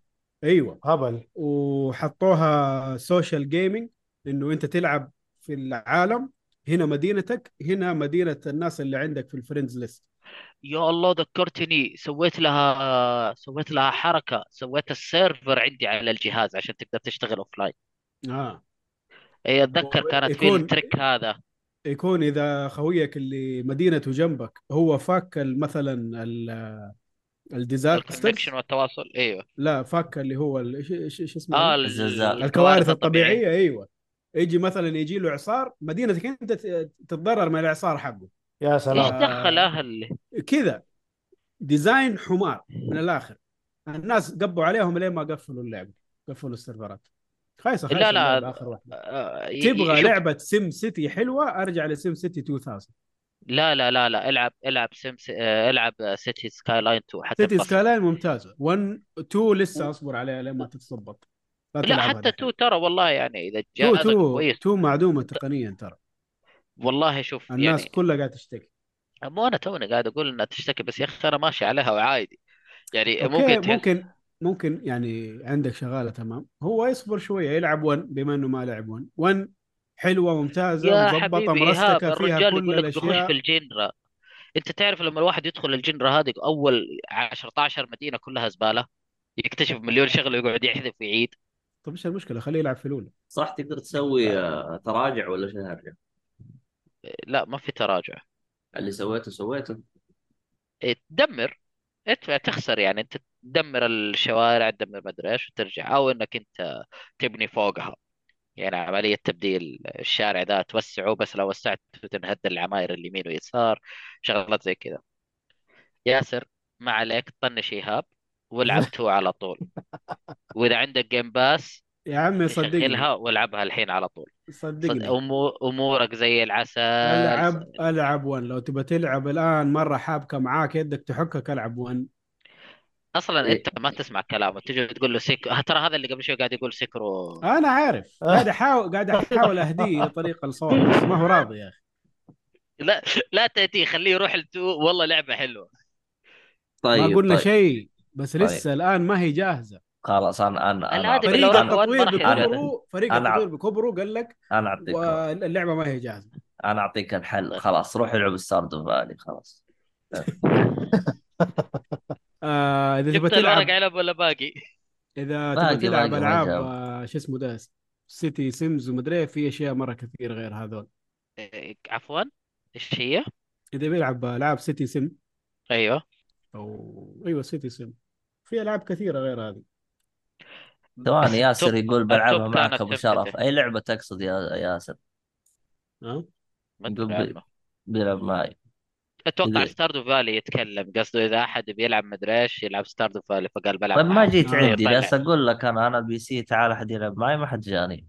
أيوه. هبل. وحطوها social gaming إنه أنت تلعب في العالم هنا مدينتك هنا مدينة الناس اللي عندك في ال friends list يا الله ذكرتني سويت لها سويت لها حركة سويت ال server عندي على الجهاز عشان تقدر تشتغل offline آه. إي أتذكر كانت في يكون- ال trick هذا. يكون إذا خويك اللي مدينته جنبك هو فاك مثلا ال- ال disasters ال connection والتواصل إيوه. لا فاك اللي هو ال- إيش اسمه؟ آه. الكوارث الطبيعية. إيوه. يجي مثلا يجي له إعصار مدينتك أنت تتضرر من الإعصار حقه. يا إيش سلام. آه. دخل أهل كذا. design حمار من الآخر. الناس قبوا عليهم لين ما قفلوا اللعبه قفلوا السيرفرات. خايسة خايسة لا، لا، آخر واحدة. آه، ي- تبغى شوف، لعبة Sim City حلوة أرجع ل Sim City 2000 لا لا لا لا العب العب Sims آه، العب City Sky Line 2 City حتنبسط Skyline ممتازه 1 2 لسه أصبر عليها لين ما تتظبط. لا تلعبها حتى. 2 ترى والله يعني إذا 2 جهازك 2 كويس. 2 معدومة تقنيا ترى. والله شوف الناس يعني كلها قاعدة تشتكي. مو أنا توني قاعد أقول إنها تشتكي بس يا أخي أنا ماشي عليها وعادي. يعني ممكن تحس ممكن ممكن يعني عندك شغالة تمام. هو يصبر شوية يلعب 1 بما إنه ما لعب 1 1 حلوة ممتازة يا مظبطة حبيبي مرستكه فيها كل يقول لك بيخش في الاشياء الجنرا. أنت تعرف لما الواحد يدخل الجنرا هذه أول 10 مدينة كلها زبالة يكتشف مليون شغلة ويقعد يحذف ويعيد. طيب إيش المشكلة؟ خليه يلعب في الأولى. صح تقدر تسوي آه، تراجع ولا شيء هرجع لا ما في تراجع. اللي سويته سويته. إيه، تدمر. ادفع تخسر يعني إنت تدمر الشوارع تدمر مدري إيش وترجع. أو إنك إنت تبني فوقها. يعني عملية تبديل الشارع ذا توسعه بس لو وسعت تنهد العماير اليمين واليسار شغلات زي كذا. ياسر ما عليك طنش إيهاب. والعبته على طول. وإذا عندك Game Pass يا عمي صدقني. شغلها والعبها الحين على طول. صد... صدقني. أمو- أمورك زي العسل. العب ألعب 1 لو تبى تلعب الآن مرة حابكة معاك يدك تحكك ألعب 1 أصلا إيه. أنت ما تسمع كلامه. تجي تقول له سيكرو ترى هذا اللي قبل شوي قاعد يقول سيكرو. أنا عارف. قاعد احاول قاعد أحاول أهديه لطريق الصواب بس ما هو راضي يا أخي. لا لا تأتي خليه يروح التو والله لعبة حلوة. طيب ما قلنا طيب. شيء. بس طيب. لسه الآن ما هي جاهزة خلاص أنا أنا أنا فريق التطوير. بكبره فريق التطوير بكبره قال لك أنا اعطيك واللعبة ما هي جاهزة أنا أعطيك الحل طيب. خلاص روح العب Stardew Valley خلاص آه إذا الورق تلعب علب ولا باقي؟ إذا تبى تلعب ألعاب. آه شو اسمه ده city sims ومدري في أشياء مرة كثير غير هذول إيه، عفوا إيش هي؟ إذا بيلعب ألعاب city sim أيوه أو أيوه city sim في ألعاب كثيرة غير هذه ثواني بس ياسر يقول بلعبها معك أبو. شرف أي لعبة تقصد يا ياسر ها. بيلعب معي أتوقع Stardew Valley يتكلم قصده إذا أحد بيلعب مدري إيش يلعب Stardew Valley فقال بلعب طيب ما. جيت آه. عندي طلع. جالس أقول لك أنا أنا PC تعال أحد يلعب معي ما حد جاني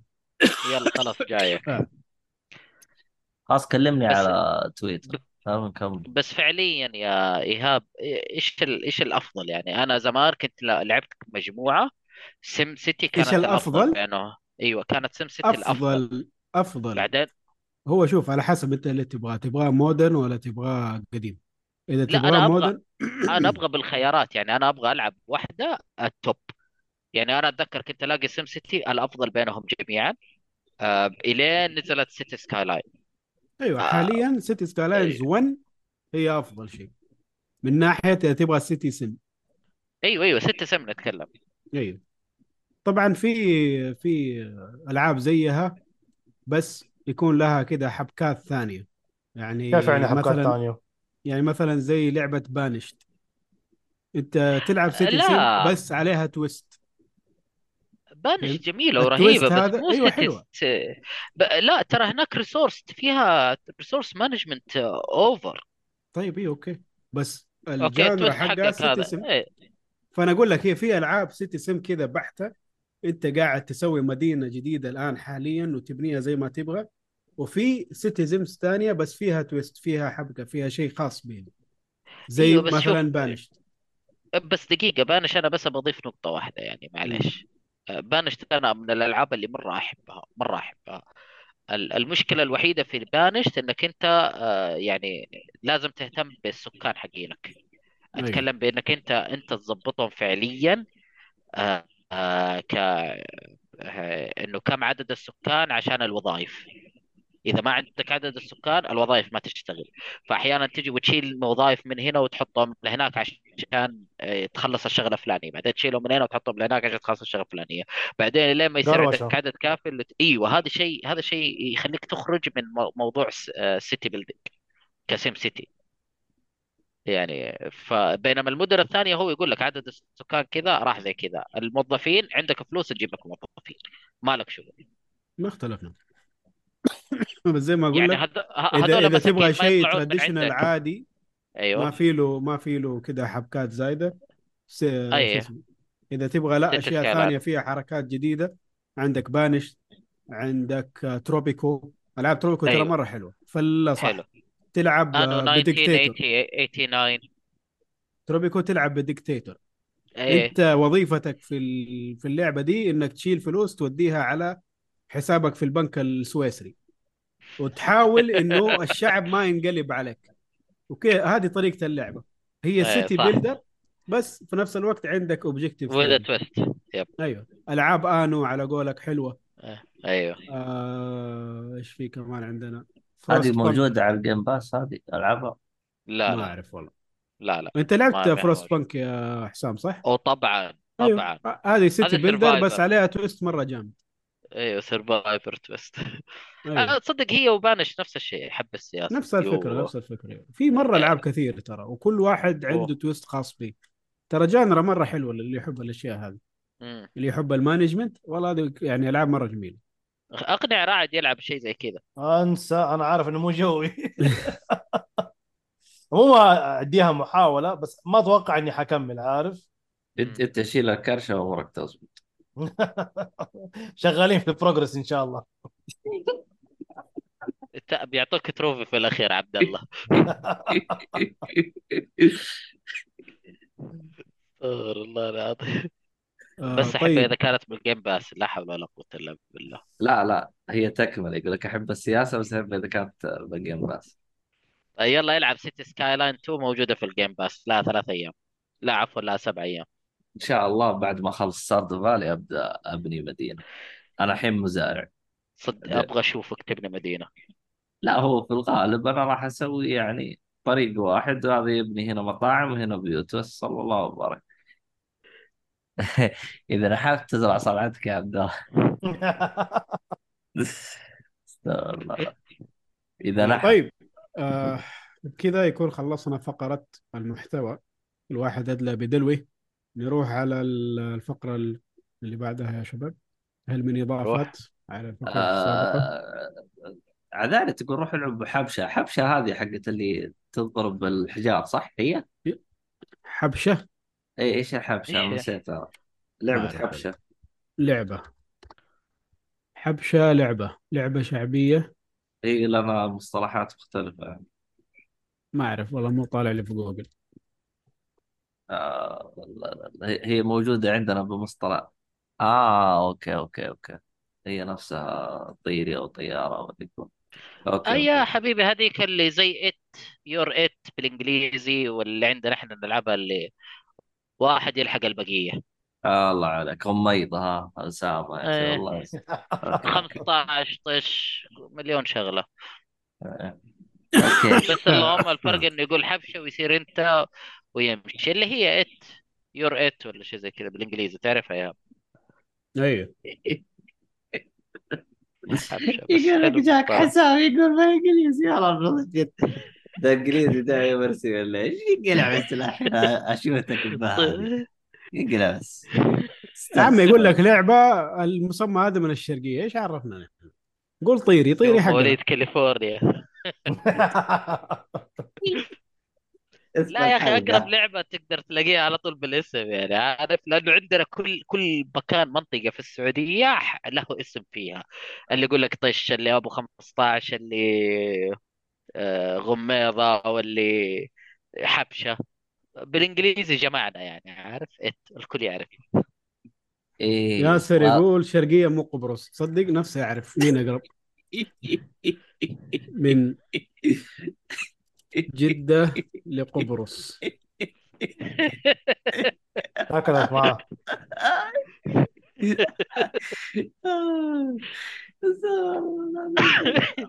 يلا خلاص جايك خلاص كلمني بس- على تويتر كم بس فعليا يا إيهاب إيش ال... إيش الأفضل يعني؟ أنا زمان كنت ل- لعبت مجموعة Sim City كانت إيش الأفضل الأفضل؟ بينه أيوه كانت Sim City الأفضل. أفضل أفضل. بعدين؟ هو شوف على حسب أنت اللي تبغاه تبغاه modern ولا تبغاه قديم. إذا لا تبغاه أنا أبغى modern أنا أبغى بالخيارات يعني أنا أبغى ألعب واحدة ال top يعني أنا أتذكر كنت ألاقي Sim City الأفضل بينهم جميعا. آه إلين نزلت City Skyline أيوه آه. حاليا Cities Skylines 1 هي أفضل شيء. من ناحية إذا تبغى city sim أيوه أيوه city sim نتكلم أيوه. طبعا في في ألعاب زيها بس يكون لها كده حبكات ثانية. يعني كيف يعني حبكات مثلا ثانية؟ يعني مثلا زي لعبة Banished أنت تلعب city sim بس عليها twist Banished ورهيبة ال twist بس مو حلوة. س... ب... لا ترى هناك resource فيها resource management over طيب إيه okay. بس okay حقها city sim إيه. فأنا أقول لك هي في ألعاب city sim كذا بحتة. أنت قاعد تسوي مدينة جديدة الآن حاليا وتبنيها زي ما تبغى. وفي city sims ثانية بس فيها twist فيها حبكة فيها شيء خاص بها زي شوف مثلا Banished بس دقيقة Banished أنا بس بضيف نقطة واحدة يعني معلش. Banished أنا من الألعاب اللي مرة أحبها مرة أحبها. ال- المشكلة الوحيدة في بانش إنك أنت آه، يعني لازم تهتم بالسكان حقينك. أيوه. أتكلم بإنك أنت أنت تظبطهم فعليا آه، آه، ك إنه كم عدد السكان عشان الوظائف. إذا ما عندك عدد السكان الوظائف ما تشتغل. فأحيانا تجي وتشيل وظائف من هنا وتحطهم لهناك عشان آه، تخلص الشغلة الفلانية. بعدين تشيلهم من هنا وتحطهم لهناك عشان تخلص الشغلة الفلانية. بعدين لين ما يصير عندك عدد كافي اللي... إيوه هذا شيء هذا شيء يخليك تخرج من مو- موضوع city building ك Sim City يعني فبينما المدن الثانية هو يقول لك عدد السكان كذا راح زي كذا. الموظفين عندك فلوس تجيب لك موظفين. مالك شغل. ما اختلفنا. بس زي ما أقول يعني لك اذا إذا تبغى ما شيء traditional عادي ما أيوه في له ما في له كده حبكات زايدة. س- اسمه إذا تبغى لا أشياء ثانية فيها حركات جديدة. عندك بانش عندك آه، تروبيكو ألعاب تروبيكو ترى أيوه. مرة حلوة. فلا حلو. صح تلعب آه، 1980 بديكتاتور. 89 تروبيكو تلعب بديكتاتور. إيه. أنت وظيفتك في في اللعبة دي إنك تشيل فلوس توديها على حسابك في البنك السويسري. وتحاول إنه الشعب ما ينقلب عليك. Okay هذه طريقة اللعبة. هي city صح. بيلدر بس في نفس الوقت عندك objective وذا ثاني twist yep أيوه. ألعاب Anno على قولك حلوة. إيه. أيوه. آه، إيش في كمان عندنا؟ هذه موجودة على ال Game Pass هذه العبها لا ما لا. أعرف والله. لا لا. أنت لعبت Frostpunk يا حسام صح؟ أو طبعا أيوه. طبعا. آه، هذه city builder بس عليها twist مرة جامد. أيوه survivor twist أيوه تصدق هي و Banished نفس الشيء حب السياسة. نفس الفكرة و... نفس الفكرة. في مرة العاب كثير ترى وكل واحد عنده أوه. twist خاص به. ترى genre مرة حلوة للي يحب الأشياء هذه. مم. اللي يحب ال management والله هذه يعني العاب مرة جميلة. أقنع راعد يلعب شيء زي كذا. أنسى أنا عارف إنه مو جوي. عموما أديها محاولة بس ما أتوقع إني حكمل عارف؟ أنت أنت شيل الكرشة وأمورك تظبط. شغالين في progress إن شاء الله. بيعطوك trophy في الأخير عبد الله. استغفر الله العظيم. آه بس احبها إذا طيب كانت بال Game Pass لا حول ولا قوة إلا بالله. لا لا هي تكمل يقول لك أحب السياسة بس أحب إذا كانت بالجيم Pass طيب يلا يلعب City Skyline 2 موجودة في ال Game Pass لا ثلاث أيام. لا عفوا لا سبع أيام. إن شاء الله بعد ما أخلص ستاردو فالي أبدأ أبني مدينة. أنا الحين مزارع. صد ده- أبغى أشوفك تبني مدينة. لا هو في الغالب أنا راح أسوي يعني طريق واحد وهذا يبني هنا مطاعم وهنا بيوت بس صلى الله وبارك إذا نحفت تزرع صنعتك يا عبد الله استغفر الله إذا نحت طيب آه بكذا يكون خلصنا فقرة المحتوى. الواحد أدلى بدلوه. نروح على ال- الفقرة ال- اللي بعدها يا شباب. هل من إضافات على الفقرة السابقة؟ آه... عذاري تقول روح العب حبشه حبشة هذه حقت اللي تضرب بالحجار صح؟ هي؟ حبشة؟ إي إيش الحبشة؟ نسيتها ما لعبة والله حبشة. لعبة. حبشة لعبة. لعبة شعبية. هي لنا مصطلحات مختلفة. يعني. ما أعرف والله مو طالع لي في جوجل. آه... هي موجودة عندنا بمصطلح. آه okay okay okay. هي نفسها طيري أو طياره أو يكون okay اي يا أوكي. حبيبي هذيك اللي زي it you're it بالإنجليزي واللي عندنا إحنا نلعبها اللي واحد يلحق البقية. آه الله عليك غميضة ها أسامة يا أخي إيه والله. okay okay. 15 طش مليون شغلة. آه. okay. بس اللهم الفرق إنه يقول حبشة ويصير أنت ويمشي اللي هي it you're it ولا شيء زي كذا بالإنجليزي تعرفها يا؟ أيوه. يقول لك جاك. حساب يقول ما انجليزي يا رب جد. ده انجليزي ده يا مرسي ولا إيش يقلع بس الحين اشوتك يقلع بس. يا عم يقول لك لعبة المسمى هذا من الشرقية. إيش عرفنا نحن؟ قول طيري طيري حقنا. مواليد كاليفورنيا. لا يا أخي أقرب لعبة تقدر تلاقيها على طول بالاسم يعني عارف؟ لأنه عندنا كل كل مكان منطقة في السعودية له اسم فيها. اللي يقول لك طش اللي أبو 15 اللي آه، غميضه أو اللي حبشة. بالإنجليزي جمعنا يعني عارف؟ إت الكل يعرف. إيه ياسر يقول شرقية مو قبرص. تصدق نفسه يعرف مين أقرب. من جدة لقبرص. اكلت معاه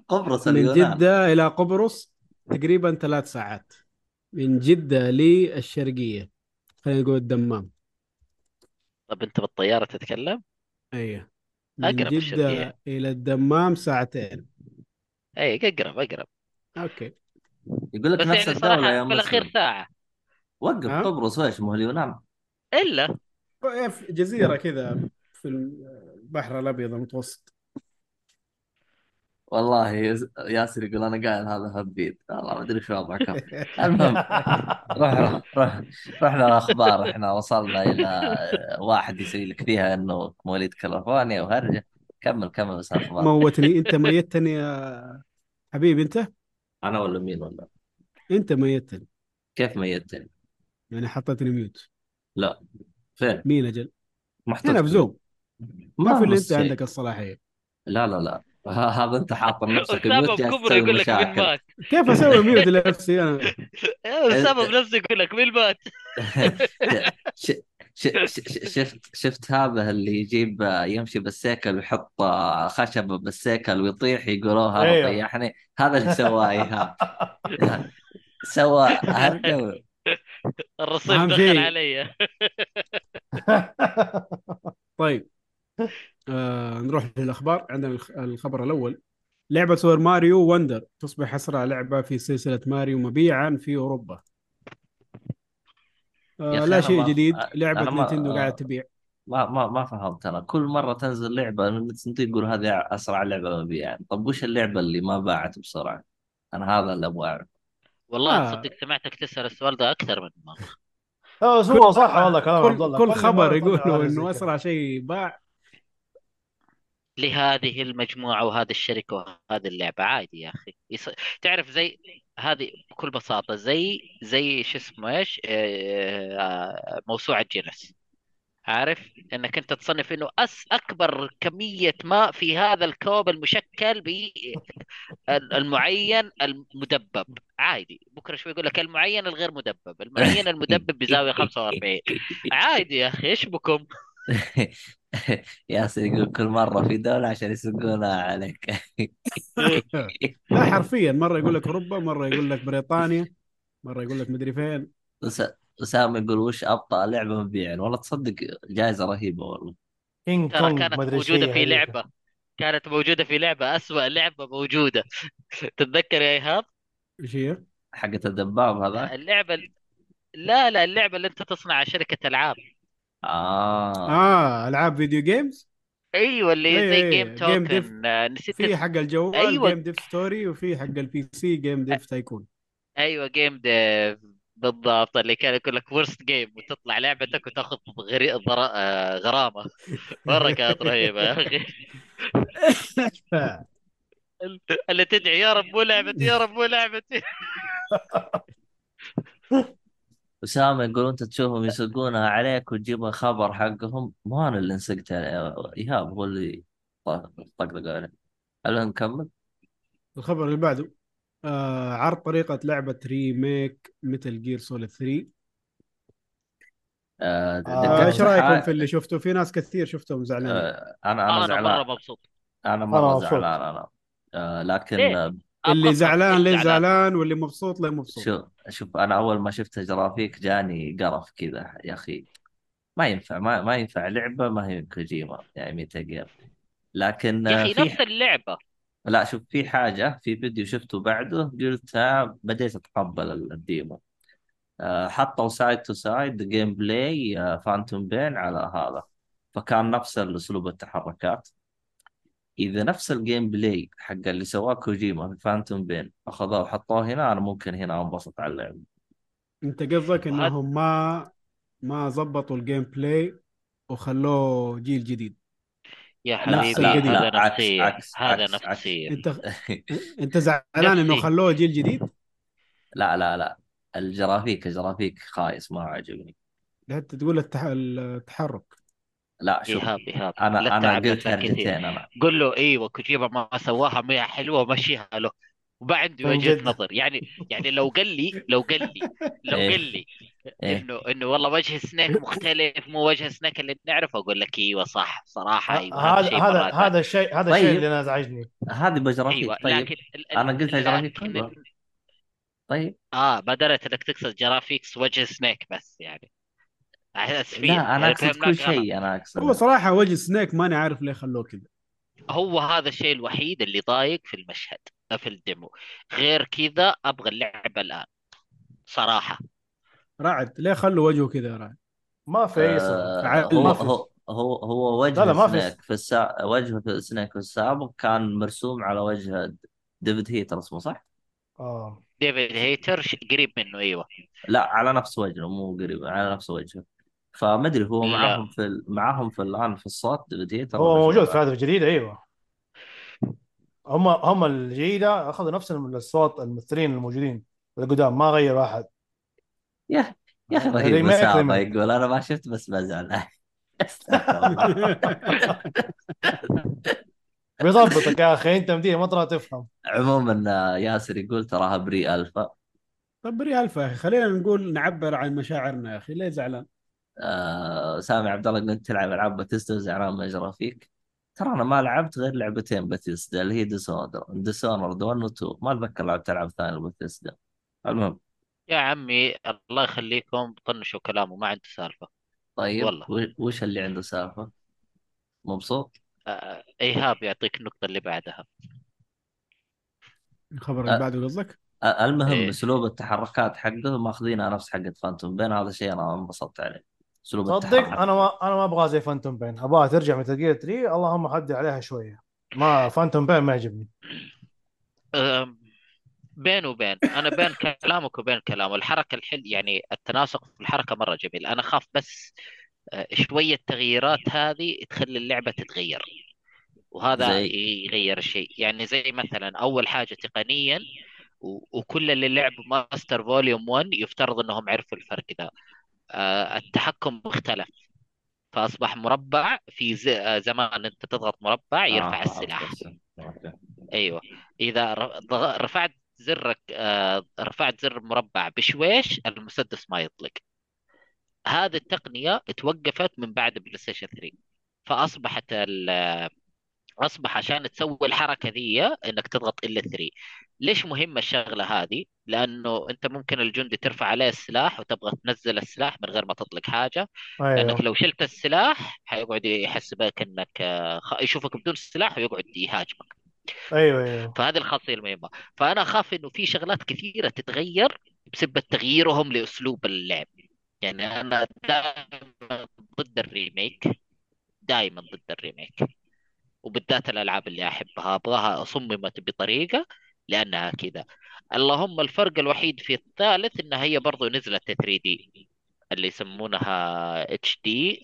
قبرص من جدة إلى قبرص تقريبا ثلاث ساعات. من جدة للشرقية. خلينا نقول الدمام. طب أنت بالطيارة تتكلم؟ أيوه من أقرب جدة الشرقية. إلى الدمام ساعتين. أي أقرب أقرب. أوكي. يقول لك نفس يعني الدولة يا في الأخير مسلم ساعة. وقف ها؟ قبرص ويش مو اليونان إلا. في جزيرة كذا في البحر الأبيض المتوسط. والله يز- ياسر يقول أنا قايل هذا هبيد والله ما أدري شو وضعكم المهم روح روح رحنا الاخبار إحنا وصلنا إلى واحد يسوي لك فيها إنه مواليد كاليفورنيا وهرجة. كمل كمل بس الأخبار. موتني. أنت ميتني يا حبيبي أنت؟ أنا ولا مين ولا؟ أنت ميتني. كيف ميتني؟ يعني حطيتني ميوت. لا. فين؟ مين أجل؟ محطوط هنا في Zoom ما ما في اللي أنت. عندك الصلاحية. لا لا لا. هذا أنت حاط نفسك اسامه mute بكبره يقول لك مين مات. كيف أسوي mute لنفسي أنا؟ اسامه بنفسه يقول لك مين مات. شفت شفت هذا اللي يجيب يمشي بالسيكل ويحط خشبه بالسيكل ويطيح يقولوا هذا أيوه. طيحني. هذا اللي سواه ايهاب سوى هرجه الرصيف دخل. علي. طيب. آه نروح للأخبار. عندنا الخ- الخبر الأول. لعبة Super Mario Wonder تصبح أسرع لعبة في سلسلة ماريو مبيعا في أوروبا. آه لا شيء جديد أنا لعبة ما- نينتندو قاعد تبيع. ما ما ما فهمت أنا. كل مرة تنزل لعبة من Nintendo يقول هذه أسرع لعبة مبيعا طب وش اللعبة اللي ما باعت بسرعة؟ أنا هذا اللي أبغى أعرف. والله آه. تصدق سمعتك تسأل السؤال ده أكثر من مرة. هو هو صح والله كلام عبد كل, الله كل خبر يقولوا إنه. أسرع شيء باع. لهذه المجموعة وهذه الشركة وهذه اللعبة. عادي يا أخي. يص... تعرف زي هذه بكل بساطة زي زي شو اسمه إيش آه، موسوعة جينيس. عارف؟ إنك أنت تصنف إنه أس أكبر كمية ماء في هذا الكوب المشكل بالمعين المدبب. عادي. بكرة شوي يقول لك المعين الغير مدبب. المعين المدبب بزاويه 45 عادي يا أخي إيش بكم؟ ياسر يقول كل مرة في دولة عشان يسوقونها عليك. لا حرفيا. مرة يقول لك أوروبا مرة يقول لك بريطانيا مرة يقول لك مدري فين. اسامه يقول وش أبطأ لعبة مبيعا والله تصدق جائزه رهيبة والله. كينج ترى كانت موجودة في. لعبة. كانت موجودة في لعبة. أسوأ لعبة موجودة. تتذكر يا إيهاب؟ إيش هي؟ حقت الدباب هذا اللعبة لا لا اللعبة اللي أنت تصنع شركة ألعاب. آه. آه ألعاب video games أيوه اللي إيه زي Game Game Dev. Tycoon آه، نسيت في حق الجوال أيوة. Game Dev Story وفي حق ال PC Game Dev Tycoon أيوه Game Dev بالضبط اللي كان يقول لك worst game وتطلع لعبتك وتاخذ غري... ضر... آه، غرامة. مرة كانت رهيبة يا أخي. اللي تدعي يا رب مو لعبتي يا رب مو لعبتي. أسامة يقول أنت تشوفهم يسقونها عليك وتجيب خبر حقهم. ما أنا اللي نسقت عليه إيهاب هو اللي طقطق عليه هل نكمل؟ الخبر اللي بعده آه عرض طريقة لعبة remake Metal Gear Solid 3 آه آه، آه إيش رأيكم حال- في اللي شفته في ناس كثير شفتهم زعلانين. آه أنا أنا أنا زعلان. مرة مبسوط. أنا أنا مرة. زعلان أنا. آه لكن ليه؟ اللي زعلان ليه زعلان واللي مبسوط ليه مبسوط. شوف شوف أنا أول ما شفت جرافيك جاني قرف كذا يا أخي. ما ينفع ما, ما ينفع لعبة ما هي كوجيما يعني Metal Gear لكن يا أخي في نفس اللعبة. لا شوف في حاجة في فيديو شفته بعده قلت بديت أتقبل ال demo. آه، حطوا side to side gameplay Phantom Pain على هذا. فكان نفس الاسلوب التحركات. إذا نفس ال gameplay حق اللي سواه كوجيما في Phantom Pain أخذوه وحطوه هنا أنا ممكن هنا أنبسط على اللعبه أنت قصدك انهم ما ما زبطوا ال gameplay وخلوه جيل جديد؟ يا نفس حبيبي. هذا عكس- هذا عكس- عكس. نفسيه أنت أنت زعلان إنه نفسي. خلوه جيل جديد؟ لا لا لا. ال graphic ال graphic خايس ما عجبني حتى تقول التح... التحرك. لا شوف إيهاب إيهاب أنا أنا قلت هرجتين أنا قل له أيوه كوجيما ما سواها ما هي حلوة مشيها له وما عنده من وجهة. نظر يعني يعني لو قال لي لو قال لي لو إيه. قال لي إيه. إنه إنه والله وجه سنيك مختلف مو وجه سنيك اللي نعرفه أقول لك إيوه صح صراحة إيوه هذا هذا هذا مرة هذا الشيء هذا طيب. الشيء اللي أنا ازعجني هذه بجرافيك إيوه طيب لكن ال- أنا قلت جرافيك. طيب آه ما دريت إنك تقصد graphics وجه سنيك بس يعني اسفين لا أنا أقصد كل. شيء أنا أقصد. هو صراحة وجه سنيك ماني عارف ليه خلوه كذا. هو هذا الشيء الوحيد اللي ضايق في المشهد في ال demo. غير كذا أبغى اللعبه الآن صراحة. رعد ليه خلوا وجهه كذا يا رعد؟ ما في أي آه هو. هو هو هو وجه لا، لا، ما في. سنيك في السا... وجه في سنيك في السابق كان مرسوم على وجه ديفيد هيتر اسمه صح؟ آه. ديفيد هيتر قريب منه أيوه. لا على نفس وجهه مو قريب على نفس وجهه. فما أدري هو لا. معاهم في ال... معاهم في الآن في الصوت ديفيد هيتر هو موجود؟ في هذه الجديده أيوه هم هم الجديدة أخذوا نفس الصوت الممثلين الموجودين القدام ما غيروا احد يا يا أخي رهيب. يقول أنا ما شفت بس بزعل. بيضبطك يا أخي أنت مدير ما ترى تفهم عموما آه، ياسر يقول تراها pre-alpha طب pre-alpha يا أخي خلينا نقول نعبر عن مشاعرنا يا أخي ليه زعلان آه سامي عبد الله قلت تلعب ألعاب باتيستا وزعلان ما يجرى فيك ترى أنا ما لعبت غير لعبتين باتيستا اللي هي Dishonored Dishonored 1 و 2 ما أتذكر لعبت ألعاب ثانية باتيستا المهم يا عمي الله يخليكم طنشوا كلامه ما عنده سالفة طيب والله. وش اللي عنده سالفة؟ مبسوط؟ آه إيهاب يعطيك النقطة اللي بعدها الخبر. اللي بعده قصدك آه، المهم إيه. أسلوب التحركات حقه ماخذينها نفس حقت فانتوم بين هذا شيء أنا انبسطت عليه أسلوب صدق التحرك. أنا ما أنا ما ابغاها زي فانتوم بين أبغاها ترجع مثل جير 3 اللهم حدي عليها شوية. ما فانتوم بين ما يعجبني. بين وبين أنا بين كلامك وبين كلامه. الحركة الحل يعني التناسق في الحركة مرة جميل. أنا أخاف بس شوية تغييرات هذه تخلي اللعبة تتغير. وهذا زي؟ يغير الشيء يعني زي مثلا أول حاجة تقنيا و- وكل اللي لعبوا Master Volume 1 يفترض إنهم عرفوا الفرق ده. التحكم اختلف فأصبح مربع في آه، زمان أنت تضغط مربع يرفع آه، السلاح. أيوه. إذا رفعت زرك آه، رفعت زر مربع بشويش المسدس ما يطلق. هذه التقنية توقفت من بعد PlayStation 3 فاصبحت أصبح عشان تسوي الحركة ذي إنك تضغط L3 ليش مهمة الشغلة هذه؟ لأنه أنت ممكن الجندي ترفع عليه السلاح وتبغى تنزل السلاح من غير ما تطلق حاجة. لأنك أيوه لو شلت السلاح حيقعد يحسبك إنك يشوفك بدون سلاح ويقعد يهاجمك. أيوه أيوه. فهذه الخاصية المهمة. فأنا أخاف إنه في شغلات كثيرة تتغير بسبب تغييرهم لأسلوب اللعب. يعني أنا دائما ضد ال remake. دائما ضد ال remake. وبالذات الألعاب اللي أحبها أبغاها صممت بطريقة لأنها كذا. اللهم الفرق الوحيد في الثالث انها هي برضو نزلت 3D اللي يسمونها HD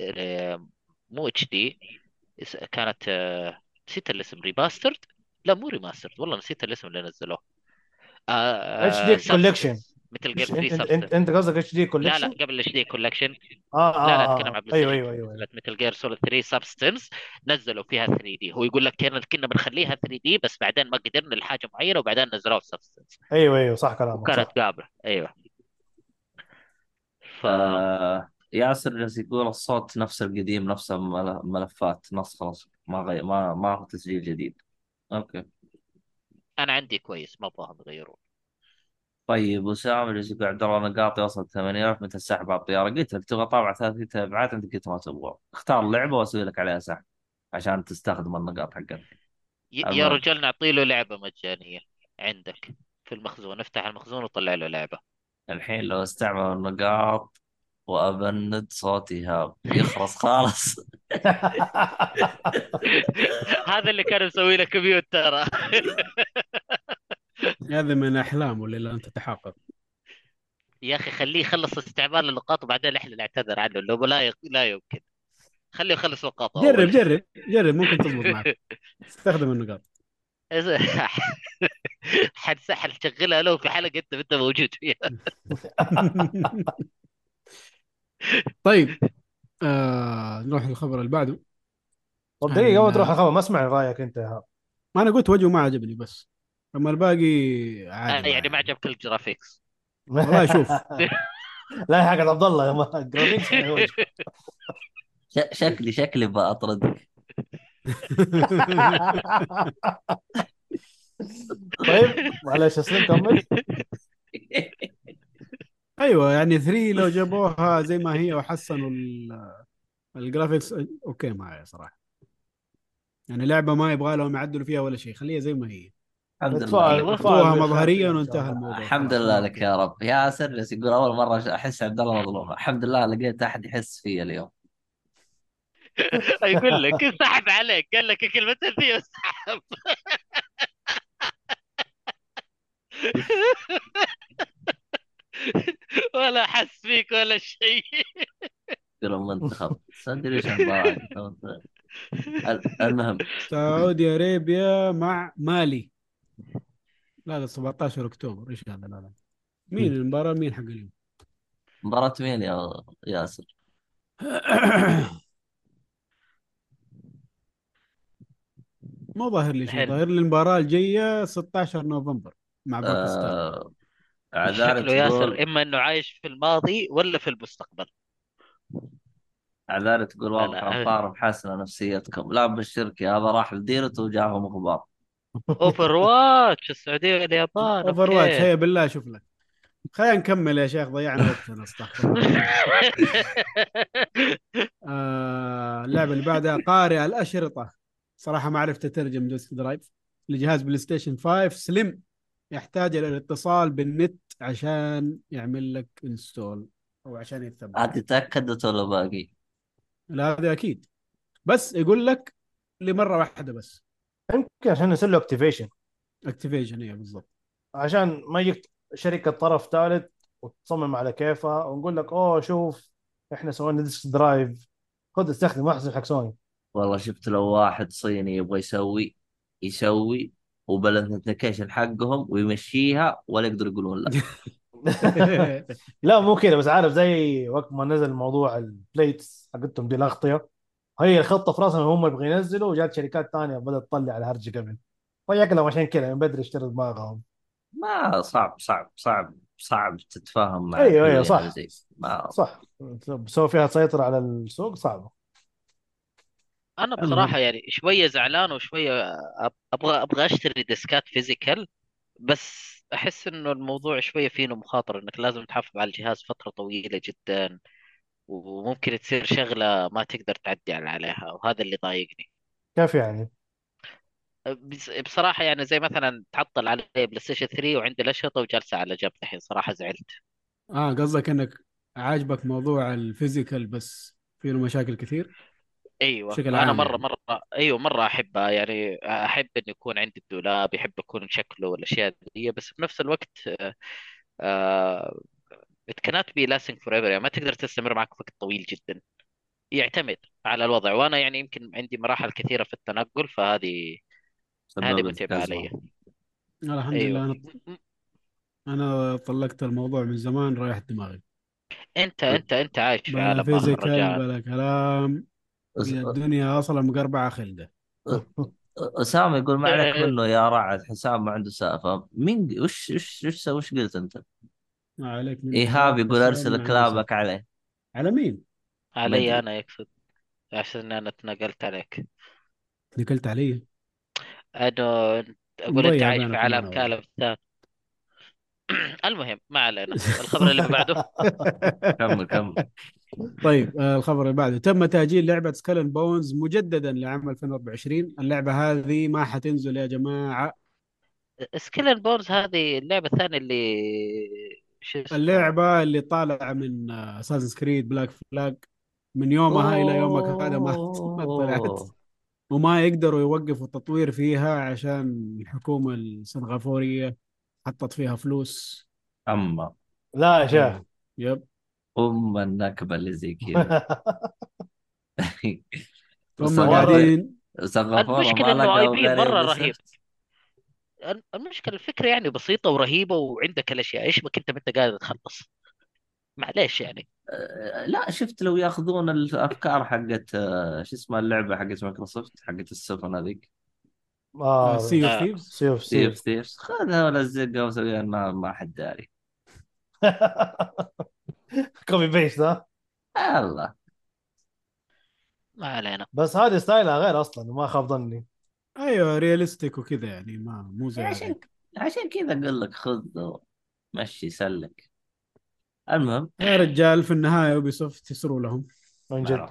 مو HD كانت آه، نسيت الاسم remastered لا مو remastered والله نسيت الاسم اللي نزلوه. HD collection Metal Gear إيش 3 انت انت انت, قصدك HD لا لا collection؟ قبل ال HD collection آه لا لا اتكلم آه عن Play أيوه أيوه أيوه. Metal Gear Solid 3 Subsistence نزلوا فيها 3D هو يقول لك كنا كنا بنخليها 3D بس بعدين ما قدرنا لحاجة معينة وبعدين نزلوها Subsistence أيوه أيوه صح كلامك وكانت صح قابلة. أيوه. ف آه ياسر جالس يقول الصوت نفس القديم نفس الملفات نص خلاص. ما غير ما ما هو تسجيل جديد. أوكي. أنا عندي كويس ما أبغاهم يغيرون. طيب وسام جالس يقول عبد الله نقاط يوصل 8000 متى السحب على الطياره قلت لك تبغى طابع ثلاث تبعات انت قلت ما تبغى. اختار لعبة واسوي لك عليها سحب عشان تستخدم النقاط حقتك. يا رجال نعطي له لعبة مجانية عندك في المخزون. افتح المخزون وطلع له لعبة. الحين لو استعمل النقاط وأبند صوتي هاب يخرس خالص. هذا اللي كان مسوي له كمبيوتر. هذا من أحلامه اللي لن تتحقق يا أخي خليه يخلص استعمال النقاط وبعدين إحنا نعتذر عنه لو لا ي... لا يمكن. خليه يخلص نقاطه جرب أول. جرب جرب ممكن تزبط معك. استخدم النقاط. حنسحل تشغلها له في حلقة أنت أنت موجود فيها. طيب آه نروح للخبر اللي بعده. طب دقيقة قبل تروح الخبر ما اسمع رأيك أنت يا إيهاب. ما أنا قلت وجهه ما عجبني بس. أما الباقي عادي يعني ما معي. عجبك ال graphics. والله شوف. لا يا حق عبد الله يا ما- graphics يعني شكلي شكلي بأطردك طيب معلش أسلم كمل. أيوه يعني 3 لو جابوها زي ما هي وحسنوا ال- ال graphics okay معايا صراحة. يعني لعبة ما يبغى لهم يعدلوا فيها ولا شيء خليها زي ما هي. بالخير مظهريا وانتهى الله. الموضوع. الحمد لله لك يا رب. ياسر جالس يقول أول مرة أحس عبد الله مظلوم. الحمد لله لقيت أحد يحس فيا اليوم. يقول لك سحب عليك؟ قال لك كلمتين ذي وسحب ولا حس فيك ولا شيء. يقول منتخب المباراه ال- المهم. سعودي ارابيا مع مالي. لا ده 17 أكتوبر. إيش هذا؟ لا لا. مين المباراة؟ مين حق اليوم؟ مباراة مين يا ياسر؟ مو ظاهر لي شيء. ظاهر لي المباراة الجاية 16 نوفمبر مع باكستان. آه عذاري شكله ياسر إما إنه عايش في الماضي ولا في المستقبل. عذاري تقول واضح أنا- انطار محسنه نفسيتكم. لا بالشركة هذا راح لديرته وجاهم أخبار اوفر واتش السعودية واليابان اوفر واتش أوكي هيا بالله أشوف لك. خلينا نكمل يا شيخ ضيعنا وقتنا استغفر الله. آه اللعبة اللي بعدها قارئ الأشرطة. صراحة ما عرفت أترجم disc drive. لجهاز PlayStation 5 Slim. يحتاج إلى الاتصال بالنت عشان يعمل لك install أو عشان يتثبت. هذه تاكدت ولا باقي؟ لا هذا أكيد. بس يقول لك لمرة واحدة بس. يمكن عشان يصير له activation activation هي بالضبط. عشان ما يجيك شركة طرف ثالث وتصمم على كيفها ونقول لك أوه شوف إحنا سوينا disc drive خذ استخدم ما حق سوني. والله شفت لو واحد صيني يبغى يسوي يسوي وبال notification حقهم ويمشيها ولا يقدروا يقولون لا. لا مو كذا بس عارف زي وقت ما نزل موضوع ال plates حقتهم دي الأغطية. هي الخطة في راسهم هم يبغوا ينزلوا وجات شركات ثانية بدأت تطلع على هرج قبل. فيقلهم عشان كذا من بدري اشتروا دماغهم. ما صعب صعب صعب صعب تتفاهم مع أيوه أيوه صح. زي ما صح. بسوي فيها تسيطر على السوق صعبه أنا. بصراحة يعني شوية زعلان وشوية أبغى أبغى أشتري ديسكات فيزيكال بس أحس إنه الموضوع شوية فيه مخاطره إنك لازم تحافظ على الجهاز فترة طويلة جدا. وممكن تصير شغلة ما تقدر تعدي عليها وهذا اللي ضايقني كيف يعني؟ بس- بصراحة يعني زي مثلا تعطل علي PlayStation 3 وعندي الاشرطه وجالسة على جنب الحين صراحة زعلت آه قصدك إنك عاجبك موضوع ال physical بس فيه له مشاكل كثير أيوه بشكل أنا عام مره يعني. مره أيوه مرة احبها يعني أحب إنه يكون عندي الدولاب يحب يكون شكله والأشياء دي بس بنفس الوقت آه it cannot be lasting forever. يعني ما تقدر تستمر معك وقت طويل جدا. يعتمد على الوضع. وأنا يعني يمكن عندي مراحل كثيرة في التنقل فهذه هذه متعبه. علي الحمد لله أيوه أنا أنا طلقت الموضوع من زمان رايح دماغي. أنت أنت أنت عايش في بلا عالم فيزيكال بلا كلام. الدنيا أصلا مقربعة خلدة. أسامة يقول ما عليك. منه يا رعد حسام ما عنده سالفة. مين وش وش وش وش قلت أنت؟ ما عليك من ايهاب يقول عنده كلامك عليه على مين؟ علي أنا يقصد. عشان أنا تنقلت عليك. نقلت علي؟ أقول انت مضيع عايش في بينك عالم وبينه كالب ثاني المهم ما علينا. الخبر اللي بعده. كمل كمل. طيب آه الخبر اللي بعده. تم تأجيل لعبة سكالن بونز مجددا لعام 2024 اللعبة هذه ما حتنزل يا جماعة. Skull and Bones هذه اللعبة الثانية اللي اللعبة اللي طالعة من Assassin's Creed Black Flag من يومها إلى يومك هذا ما ما طلعت. وما يقدروا يوقفوا التطوير فيها عشان الحكومة السنغافورية حطت فيها فلوس. أما. لا يا شيخ. yep. أم النكبة اللي زي كذا. هم قاعدين. المشكلة ما لقوا IP غير مرة Ubi رهيب. المشكلة الفكرة يعني بسيطة ورهيبة وعندك الأشياء. إيش بك انت ما أنت قادر تخلص؟ معليش يعني. أه، لا شفت لو ياخذون الأفكار حقت أه، شو اسمها اللعبة حقت مايكروسوفت حقت السفن هذيك. آه Sea of. Thieves Sea of Sea of Sea Thieves خذها ولزقها وسويها ما ما حد داري. copy paste ها؟ الله. ما علينا. بس هذه style ها غير أصلا ما خاب ظني. أيوه realistic وكذا يعني ما مو زي عشان. عشان كذا أقول لك خذ مشي سلك. المهم. يا رجال في النهاية يوبي سوفت يسروا لهم. من جد.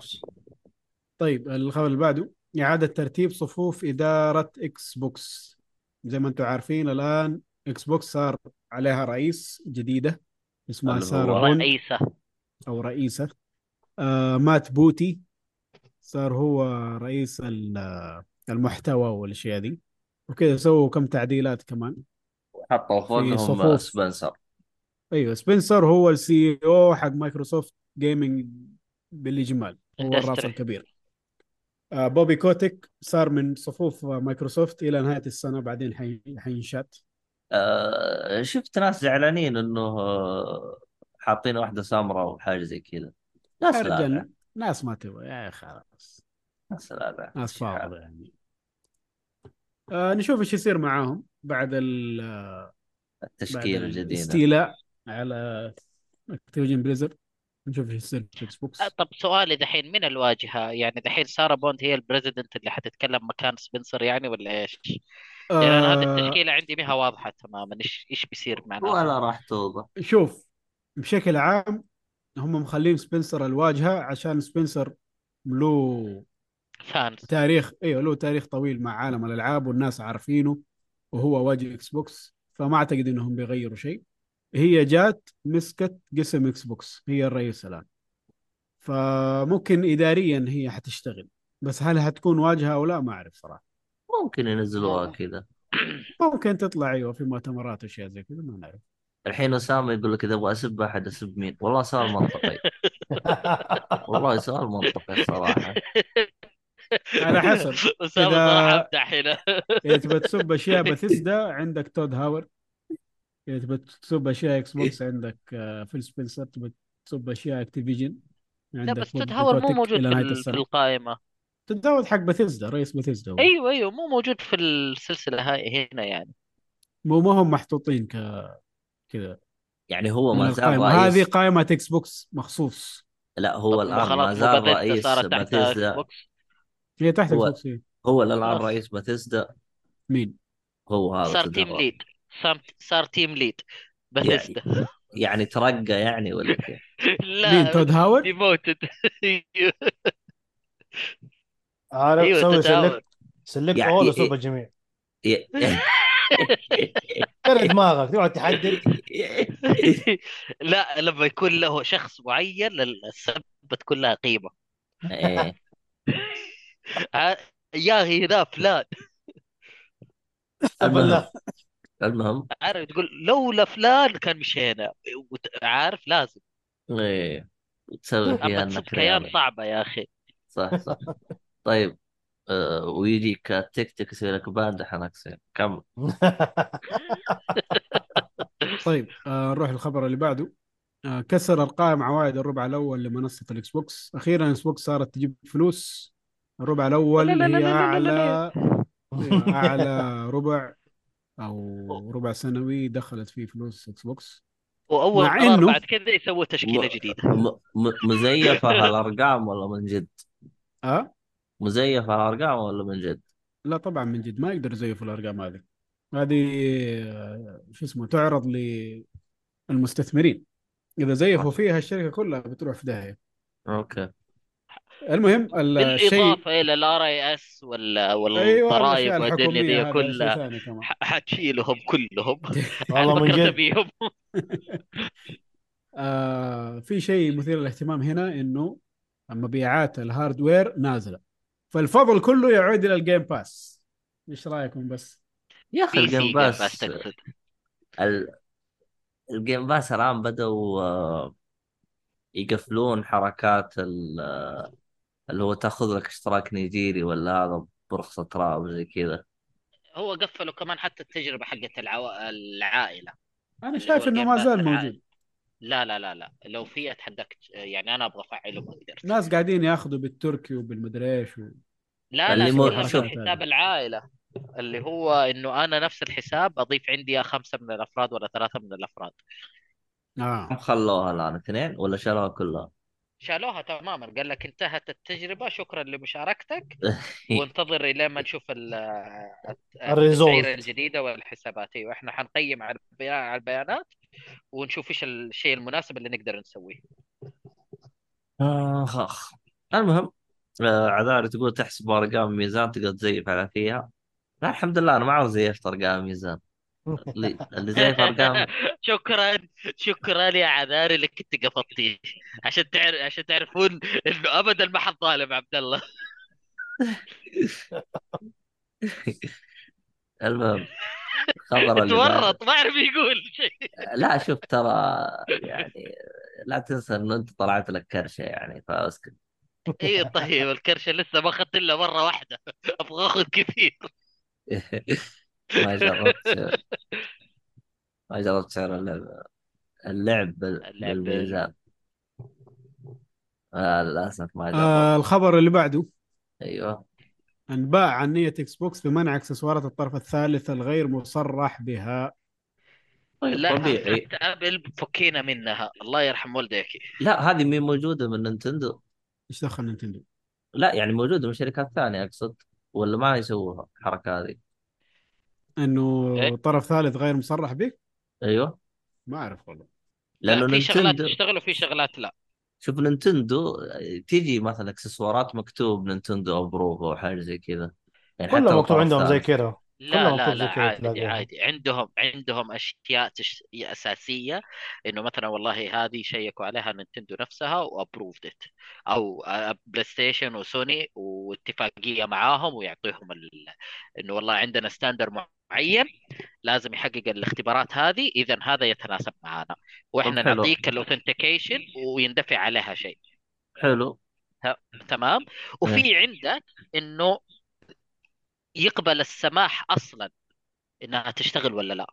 طيب الخبر اللي بعده إعادة ترتيب صفوف إدارة إكس بوكس زي ما أنتم عارفين الآن إكس بوكس صار عليها رئيس جديدة اسمها بوند رئيسة. أو رئيسة. آه مات بوتي. صار هو رئيس ال- المحتوى والأشياء دي. وكذا سووا كم تعديلات كمان. حطوا فوقهم صفوف. سبنسر. أيوه سبنسر هو ال CEO حق مايكروسوفت جيمنج بالإجمال. هو الرأس. الكبير. آه بوبي كوتك صار من صفوف مايكروسوفت إلى نهاية السنة بعدين حي- حينشأت. آه شفت ناس زعلانين إنه آه، حاطين واحدة سمراء وحاجه زي كذا. ناس لا ناس ما تبغى. يا خلاص. ناس لا لا ناس. فاضية يعني. آه نشوف إيش يصير معاهم بعد ال بعد التشكيله الجديدة. الاستيلاء على اكتيفيجن بليزرد نشوف إيش يصير في إكس بوكس آه، طب سؤالي دحين من الواجهة؟ يعني دحين سارة بوند هي ال president اللي حتتكلم مكان سبنسر يعني ولا إيش؟ يعني أنا هذه آه التشكيلة عندي ماهي واضحة تماما. إيش إيش بيصير معناها ولا راح توضح. شوف بشكل عام هم مخلين سبنسر الواجهة عشان سبنسر له fans. تاريخ إيوه له تاريخ طويل مع عالم الألعاب والناس عارفينه وهو واجه إكس بوكس فما أعتقد إنهم بيغيروا شيء. هي جات مسكت قسم إكس بوكس هي الرئيس الآن. فممكن اداريا هي حتشتغل بس هل هتكون واجهة أو لا؟ ما أعرف صراحة. ممكن ينزلوها كذا. ممكن تطلع إيوه في مؤتمرات وأشياء زي كذا ما نعرف. الحين أسامة يقول لك إذا أبغى أسب أحد أسب مين؟ والله سؤال منطقي. والله سؤال منطقي صراحة. على حسب. اسامه إذا- صراحة امدح هنا. إذا تبى تسب أشياء بثيسدا عندك تود هاورد إذا تبى تسب أشياء إكس بوكس عندك فيل سبنسر تبى تسب أشياء اكتيفيجن لا عندك بس تود هاورد مو موجود في, في القائمة. تود هاورد حق بثيسدا رئيس بثيسدا أيوه أيوه مو موجود في السلسلة هاي هنا يعني. مو ما هم محطوطين ك كذا. يعني هو ما زال القائمة. هذه رئيس قائمة إكس بوكس مخصوص. لا هو الآن ما زال بثيسدا رئيس صارت تحت إكس بثيسدا بوكس هي تحت هو- هي. هو الان خلاص. رئيس بثيسدا مين؟ هو هذا صار team. lead صار صار team lead بثيسدا يعني ترقى يعني ولا كيف؟ لا مين تود هاورد؟ ديموتد عارف أيوه سوي سلكت سلكت يعني- اول وسوب الجميع كره دماغك تقعد تحدد لا لما يكون له شخص معين للسبة تكون لها ع- يا أخي ذا فلان. المهم المهم. عارف تقول لولا فلان كان مشينا. عارف لازم. إيه. تسوي فيها انك كيان صعبة يا أخي. صح صح. طيب آه ويجيك تيك تيك يسوي لك ban دحين اكسر كم؟ طيب آه نروح للخبر اللي بعده. آه كسر ارقام عوائد الربع الأول لمنصة الإكس بوكس. أخيرا الاكس بوكس صارت تجيب فلوس الربع الأول لا لا لا هي لا لا لا أعلى أعلى ربع أو ربع سنوي دخلت فيه فلوس إكس بوكس وأول مع إنه- بعد كذا يسووا تشكيلة م- جديدة. م... م... مزيفة هالأرقام ولا من جد؟ آه مزيفة هالأرقام ولا من جد؟ لا طبعا من جد ما يقدر يزيفوا الأرقام هذه. هذه شو اسمه تعرض للمستثمرين. إذا زيفوا فيها الشركة كلها بتروح في داهية. أوكي. المهم ال- الشيء بالاضافه إلى ال IRS أيوه والضرائب الاشياء والدنيا الحكوميه دي كلها حتشيلهم كلهم. والله من فكرت جد آه في شيء مثير للاهتمام هنا إنه مبيعات ال hardware نازلة. فالفضل كله يعود إلى ال Game Pass إيش رأيكم بس؟ يا أخي ال Game Game Pass ال... ال Game Pass الان بدأوا آه، يقفلون حركات ال... اللي هو تاخذ لك اشتراك نيجيري ولا هذا برخصة راب زي كذا. هو قفلوا كمان حتى التجربة حقت العو... العائلة. أنا اللي شايف جيم ما زال موجود. لا لا لا لا. لو في أتحداك يعني أنا أبغى أفعله ما قدرت. ناس قاعدين ياخذوا بالتركي وبالمدري إيش و... لا اللي لا مو- حساب العائلة. اللي هو إنه أنا نفس الحساب أضيف عندي يا خمسة من الأفراد ولا ثلاثة من الأفراد. آه. خلوها الآن اثنين ولا شالوها كلها؟ شالوها تماما قال لك انتهت التجربة شكرا لمشاركتك وانتظر إلى ما نشوف ال- الريزولت. التسعيره الجديدة والحسابات. أيوه إحنا حنقيم على البيان- على البيانات ونشوف إيش الشيء المناسب اللي نقدر نسويه. اخ اخ المهم آه، عذاري تقول تحسب أرقام ميزان تقدر تزيف على فيها. لا الحمد لله أنا ما عاوز زيفت أرقام ميزان. اللي زيف ارقام شكرا شكرا يا عذاري اللي كنت قفطتيه عشان تعرف عشان تعرفون إنه ابدا ما حد ظالم عبد الله. المهم خبر اللي. تورط ما اعرف يقول شيء. لا شوف ترى يعني لا تنسى إنه أنت طلعت لك كرشة يعني فأسكت. إي طيب الكرشة لسه ما أخذت إلا مرة واحدة. أبغى أخذ كثير. ما جربت ما جربت سعر اللعب اللعب اللعب بال- بالميزان. آه للأسف ما جربت. آه الخبر اللي بعده. أيوه. انباء عن نية إكس بوكس بمنع اكسسوارات الطرف الثالث الغير مصرح بها. طيب لا طبيعي. حقت أبل فكينا منها. الله يرحم والديك. لا هذه مين موجودة من نينتندو. إيش دخل نينتندو؟ لا يعني موجودة من شركات ثانية أقصد ولا ما يسووها الحركة هذه؟ إنه إيه؟ طرف ثالث غير مصرح به أيوه. ما أعرف والله. لأنه لا في شغلات تشتغل وفي شغلات لا. شوف نينتندو تيجي مثلا إكسسوارات مكتوب نينتندو approve أو حاجة زي كذا. يعني كلهم مكتوب عندهم زي. كذا. لا لا لا عادي تلاقيها. عادي. عندهم عندهم أشياء تش... أساسية إنه مثلا والله هذه شيكوا عليها نينتندو نفسها و approved it أو آه، بلاي ستيشن وسوني واتفاقية معاهم ويعطيهم ال... إنه والله عندنا standard معين لازم يحقق الاختبارات هذه اذا هذا يتناسب معنا وإحنا. نعطيك ال authentication ويندفع عليها شيء. حلو. تمام. وفي عندك إنه يقبل السماح أصلا إنها تشتغل ولا لا.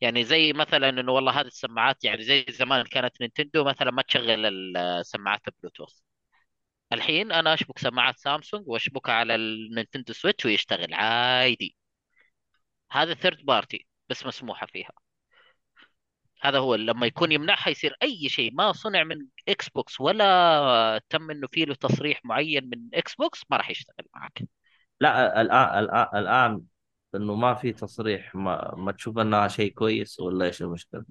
يعني زي مثلا إنه والله هذه السماعات يعني زي زمان كانت نينتندو مثلا ما تشغل السماعات البلوتوث الحين أنا أشبك سماعات سامسونج وأشبكها على النينتندو سويتش ويشتغل عادي. هذا third party بس مسموحة فيها. هذا هو لما يكون يمنعها يصير أي شيء. ما صنع من إكس بوكس ولا تم إنه فيه له تصريح معين من إكس بوكس ما راح يشتغل معك. لا الان الان الآن إنه ما في تصريح ما, ما تشوف إنها شيء كويس ولا إيش المشكلة؟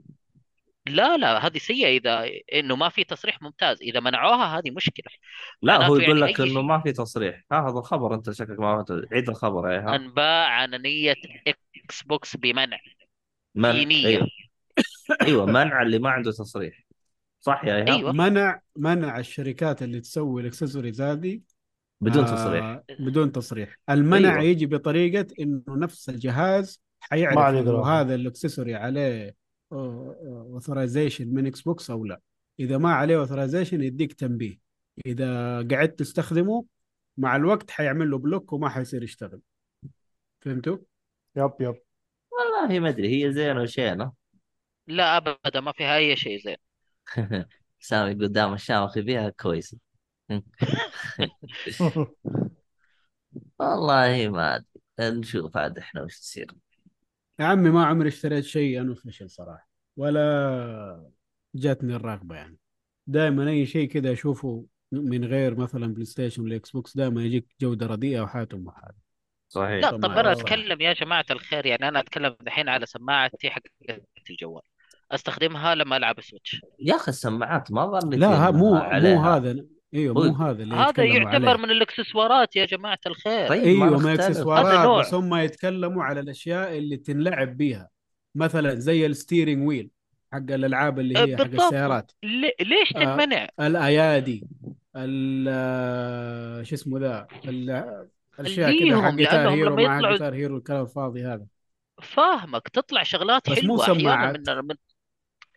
لا لا هذه سيئة إذا إنه ما في تصريح ممتاز إذا منعوها هذه مشكلة لا هو يقول يعني لك إنه شيء. ما في تصريح ها هذا الخبر أنت شكلك ما. عيد الخبر يا ها أنباء عن نية إكس بوكس بمنع منع في نية. أيوه أيوه منع اللي ما عنده تصريح صح يا إيهاب أيوة. منع منع الشركات اللي تسوي الإكسسوارز هذه بدون آه، تصريح. بدون تصريح. المنع أيوة. يجي بطريقة إنه نفس الجهاز حيعرف إنه. هذا ال accessory عليه authorization من إكس بوكس أو لا. إذا ما عليه authorization يديك تنبيه. إذا قعدت تستخدمه مع الوقت حيعمل له block وما حيصير يشتغل. فهمتوا؟ yep yep. والله ما أدري هي زينة وشينة. لا أبدا ما فيها أي شيء زين. سامي قدام الشامخ فيها كويسة. والله ما أدري. نشوف عاد إحنا وش تصير. يا عمي ما عمري اشتريت شيء انو فشل صراحة. ولا جاتني الرغبة يعني. دائما أي شيء كذا أشوفه من غير مثلا بلاي ستيشن ولا إكس بوكس دائما يجيك جودة رديئة وحياتهم محال صحيح. لا طب أنا. أتكلم يا جماعة الخير. يعني أنا أتكلم الحين على سماعتي حق الجوال. أستخدمها لما ألعب سويتش يا أخي السماعات ما ظنيت لا ها مو مو. هذا. أيوه مو هذا اللي هذا يعتبر عليه من الاكسسوارات يا جماعة الخير طيب ما أيوه ما اكسسوارات نوع. بس هم يتكلموا على الأشياء اللي تنلعب بيها مثلا زي ال steering wheel حق الألعاب اللي هي حق بالضبط. السيارات لي- ليش آه. تنمنع؟ الأيادي ال آه، شو اسمه ذا ال- الأشياء كذا حق Guitar Hero مع Guitar Hero الكلام الفاضي هذا فاهمك تطلع شغلات بس مو حلوة أحيانا سماعات. من من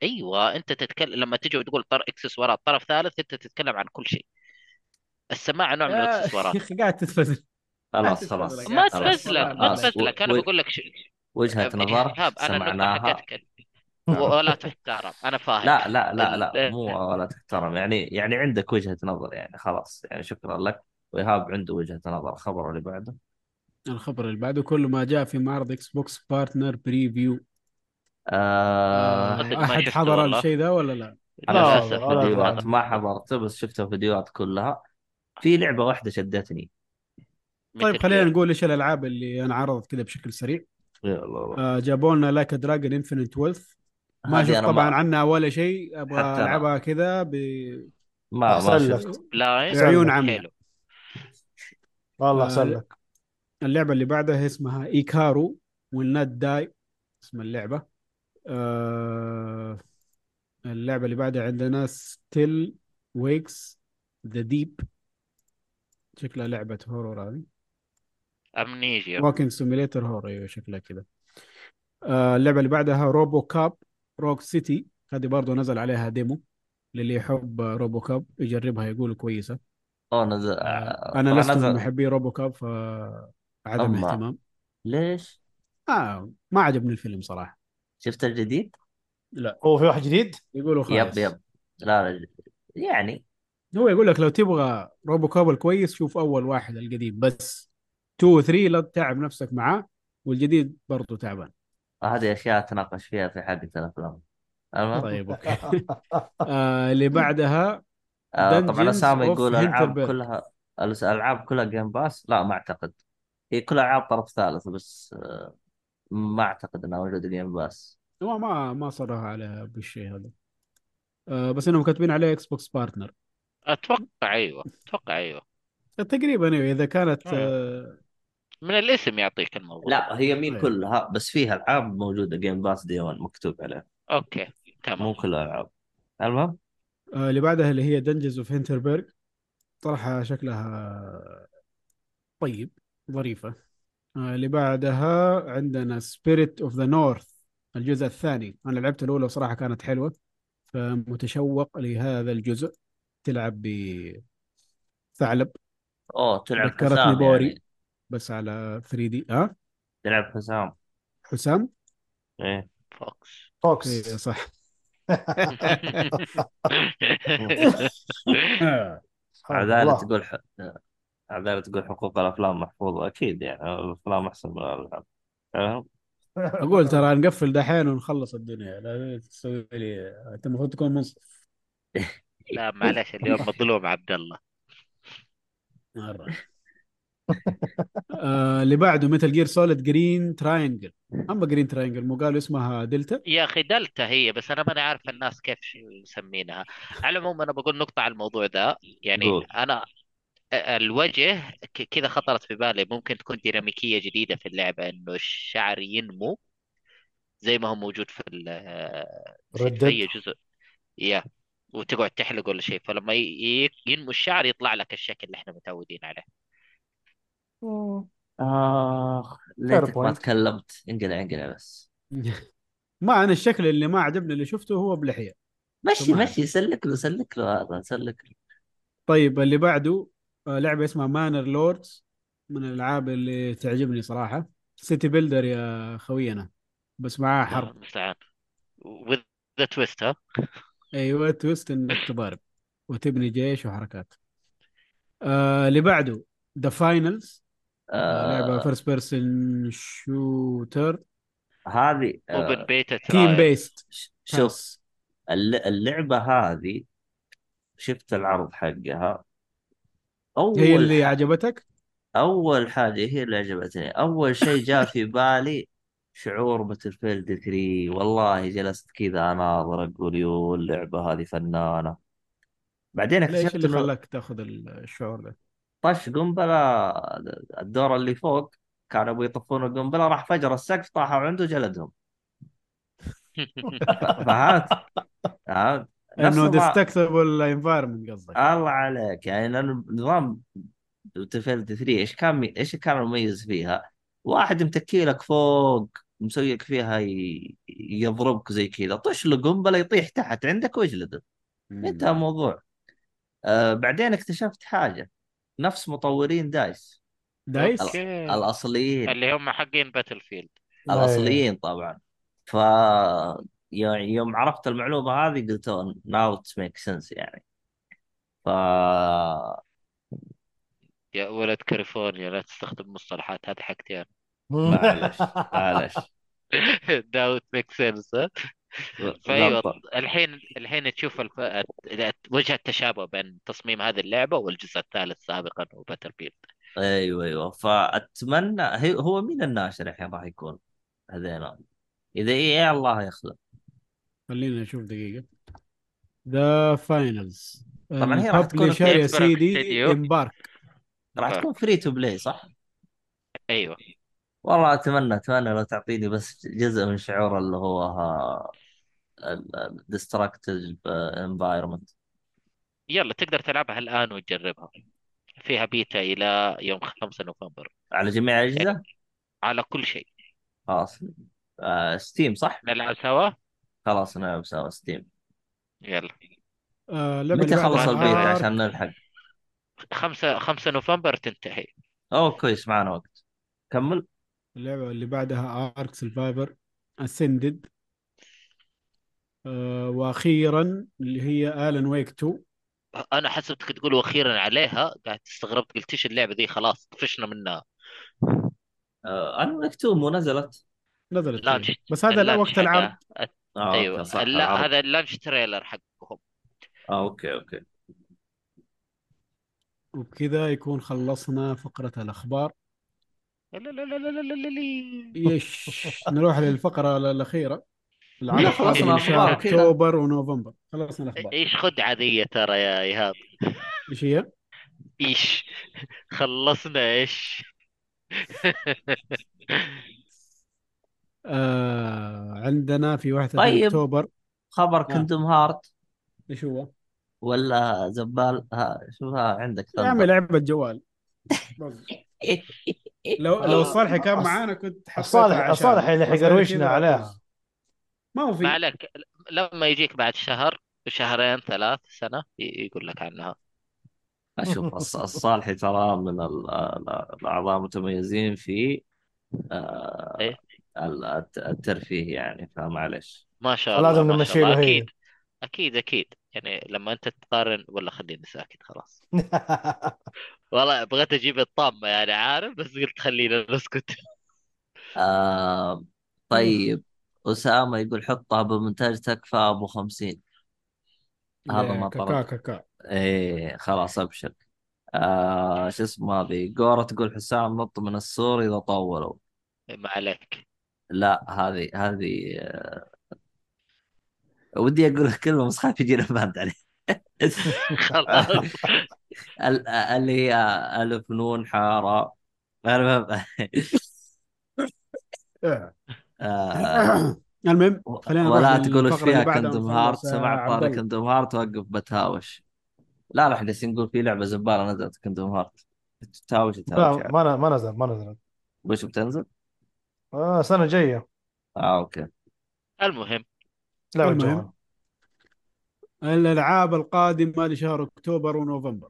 أيوه أنت تتكلم لما تجي وتقول طر اكسسوارات طرف ثالث أنت تتكلم عن كل شيء. السماعه نوع من يا الاكسسوارات. أخي قاعد تتفزل. خلاص خلاص تتفزلك. ما. تفزلك. ما. تفزلك أنا بقول لك شيء. وجهة نظر سمعناها. ولا تحترم. أنا فاهم. لا لا لا لا ال- مو ولا تحترم. يعني يعني عندك وجهة نظر يعني خلاص. يعني شكرا لك. وإيهاب عنده وجهة نظر. خبر اللي بعده. الخبر اللي بعده كل ما جاء في معرض Xbox Partner Preview آه أحد شفته حضر. الشيء ذا ولا لا؟ لا، ولا الفيديوهات أدري. ما حضرته بس شفت الفيديوهات كلها. في لعبة واحدة شدتني. طيب خلينا؟ نقول إيش الألعاب اللي انعرضت كذا بشكل سريع. آه جابوا لنا Like a Dragon Infinite Wealth ما شفت طبعا ما- عنها ولا شيء. أبغى. ألعبها كذا ب... ما ما شفت. بعيون عمياء. حلو. والله آه، أحسن لك. اللعبة اللي بعدها اسمها Ikaro Will Not Die اسم اللعبة. آه اللعبة اللي بعدها عندنا Still Wakes the Deep شكلها لعبة horror هذه. Amnesia walking simulator horror أيوه شكلها كذا. آه اللعبة اللي بعدها RoboCop Rogue City هذه برضو نزل عليها demo للي يحب RoboCop يجربها يقول كويسة. نزل آه أنا طبعاً لست من نزل- محبي RoboCop فعدم أما. اهتمام ليش؟ آه ما عجبني الفيلم صراحة. شفت الجديد؟ لا. هو في واحد جديد؟ يقولوا yep خايس yep لا لا يعني. هو يقول لك لو تبغى RoboCop الكويس شوف أول واحد القديم بس. 2 و 3 لا تتعب نفسك معاه والجديد برضو تعبان. هذه أشياء تناقش فيها في حلقة الأفلام المهم. طيب أوكي. آه اللي بعدها آه طبعا أسامة يقول ألعاب Hinterberg. كلها الألعاب كلها Game Pass لا ما أعتقد. هي كلها ألعاب طرف ثالث بس آه ما أعتقد إنها موجودة Game Pass هو ما ما صرح على بالشيء هذا. آه بس إنهم كاتبين عليه Xbox Partner أتوقع أيوه. أتوقع أيوه. تقريبا أيوه إذا كانت آه. من الاسم يعطيك الموضوع. لا هي مين أيوة. كلها بس فيها ألعاب موجودة Game Pass day 1 مكتوب عليها. أوكي مو تمام كل الألعاب. المهم؟ آه اللي بعدها اللي هي Dungeons of Hinterberg صراحة شكلها طيب ظريفة. اللي بعدها عندنا Spirit of the North الجزء الثاني. أنا لعبت الأولى وصراحة كانت حلوة فمتشوق لهذا الجزء. تلعب بثعلب أوه تلعب ذكرتني حسام بوري. يعني. بس على 3 D. ها؟ تلعب حسام حسام؟ إيه fox. fox. إيه صح. عدالة الله. تقول عدالة تقول حقوق الأفلام محفوظة أكيد يعني الأفلام أحسن من الألعاب. فاهم؟ أقول ترى نقفل دحين ونخلص الدنيا لا تسوي لي أنت المفروض تكون منصف. لا معلش اليوم مظلوم عبد الله. مرة. آه اللي بعده Metal Gear Solid Green Triangle اما Green Triangle مو قالوا اسمها دلتا يا أخي دلتا هي بس أنا ماني عارف الناس كيف يسمينها. على العموم أنا بقول نقطة على الموضوع ده يعني. أنا الوجه ك- كذا خطرت في بالي. ممكن تكون ديناميكية جديدة في اللعبة إنه الشعر ينمو زي ما هو موجود في ال- نسيت في أي جزء. يا وتقعد تحلق ولا شيء. فلما ي- ي- ينمو الشعر يطلع لك الشكل اللي إحنا متعودين عليه. آخ ليتك ما point. تكلمت. انقلع انقلع بس. ما أنا الشكل اللي ما عجبني اللي شفته هو بلحية. مشي. مشي. سلك له سلك له هذا سلك له. طيب اللي بعده آه لعبة اسمها Manor Lords من الألعاب اللي تعجبني صراحة. city builder يا خوينا بس معاه حرب. المستعان with the twist ها؟ أيوه twist إنك تضارب وتبني جيش وحركات. آه اللي بعده The Finals آه لعبة آه first person shooter هذه open beta team based شوف الل- اللعبة هذه شفت العرض حقها؟ أول هي اللي ح- عجبتك؟ أول حاجة هي اللي عجبتني. أول شيء جاء في بالي شعور Battlefield 3 والله جلست كذا أناظر أقول يو اللعبة هذه فنانة. بعدين ليش اكتشفت اللي إنه خلاك تاخذ الشعور ده؟ طش قنبلة الدور اللي فوق كانوا يبغوا يطفون القنبلة راح فجر السقف طاحوا عنده جلدهم. فهمت؟ فهمت؟ إنه destructible environment قصدك. الله عليك. يعني لأن نظام Battlefield 3 إيش كان مي... إيش كان المميز فيها؟ واحد متكي لك فوق مسويك فيها ي... يضربك زي كذا طش له قنبله يطيح تحت عندك واجلده انتهى الموضوع. آه بعدين اكتشفت حاجة نفس مطورين DICE. DICE؟ okay. الأصليين. اللي هم حقين Battlefield الاصليين طبعا. ف يعني يوم عرفت المعلومة هذه قلت now make sense يعني. ف يا ولد كاليفورنيا لا تستخدم مصطلحات هذه حقتي أنا. معلش معلش. that make sense فأيوة الحين الحين تشوف الف... وجه التشابه بين تصميم هذه اللعبة والجزء الثالث سابقا و Battlefield أيوه أيوه. فأتمنى هو مين الناشر الحين راح يكون؟ هذينا. إذا EA الله يخلف. خلينا نشوف دقيقة. The Finals طبعاً هي راح تكون ال publisher يا سيدي. Embark راح تكون free to play صح؟ أيوه. والله أتمنى أتمنى لو تعطيني بس جزء من شعور اللي هو ال destructive environment يلا تقدر تلعبها الآن وتجربها. فيها بيتا إلى يوم 5 نوفمبر. على جميع الأجهزة؟ على كل شيء. خلاص. آه Steam صح؟ نلعب سوا. خلاص نلعب سوا Steam يلا. آه متى اللي خلص بعدها البيت آرك. عشان نلحق؟ 5 5 نوفمبر تنتهي. أوه كويس معنا وقت. كمل. اللعبة اللي بعدها Ark Survival Ascended آه وأخيرا اللي هي Alan Wake 2 أنا حسبتك تقول وأخيرا عليها قاعد استغربت قلت إيش اللعبة دي خلاص طفشنا منها. آه أنا مكتوب مو نزلت؟ نزلت. فيه. بس هذا لا وقت العرض. آه أيوه. okay صح. لا عرض هذا ال launch trailer حقهم. آه okay okay. وبكذا يكون خلصنا فقرة الأخبار. لا لا لا لا لا لا لا يش نروح للفقرة الأخيرة. لا خلصنا أخبار أكتوبر ونوفمبر. خلصنا الأخبار. إيش خدعة ذي ترى يا إيهاب؟ إيش هي؟ إيش؟ خلصنا إيش؟ آه عندنا في 31 طيب. أكتوبر خبر آه. كندوم هارت إيش هو؟ ولا زبال ها شوفها عندك يا عمي لعبة جوال. لو لو صالحي كان معانا كنت الصالح عشان الصالح اللي حيقروشنا عليها. ما هو ما في عليك لما يجيك بعد شهر شهرين ثلاث سنة ي- يقول لك عنها أشوف الص- الصالحي ترى من ال- ال- الأعضاء المتميزين في آه، إيه؟ ال- الت- الترفيه يعني فمعلش. ما شاء الله لازم ما نمشي شاء الله. له هي. أكيد أكيد أكيد. يعني لما أنت تقارن ولا خليني ساكت خلاص. والله بغيت أجيب الطامة يعني عارف؟ بس قلت خلينا نسكت. آه طيب. أسامة يقول حطها بمونتاج تكفى أبو خمسين. هذا ما كاكا كاكا. إيه خلاص أبشر. آه شو اسمه هذه؟ جورة تقول حسام نط من السور إذا طولوا. ما عليك. لا هذه هذه آه، ودي أقول كلمة بس خايف يجينا فهمت عليه اللي هي ألف نون حارة. إيه. آه، المهم خلينا ولا تقول إيش فيها آه، كندوم هارت سمعت طاري كندوم هارت وقف بتهاوش. لا لا إحنا نقول في لعبة زبالة نزلت كندوم هارت. تهاوش تهاوش يعني. ما ما نزل ما نزلت. وش بتنزل؟ آه السنة الجايه آه أوكي. المهم. لعبه المهم. الألعاب القادمة لشهر أكتوبر ونوفمبر.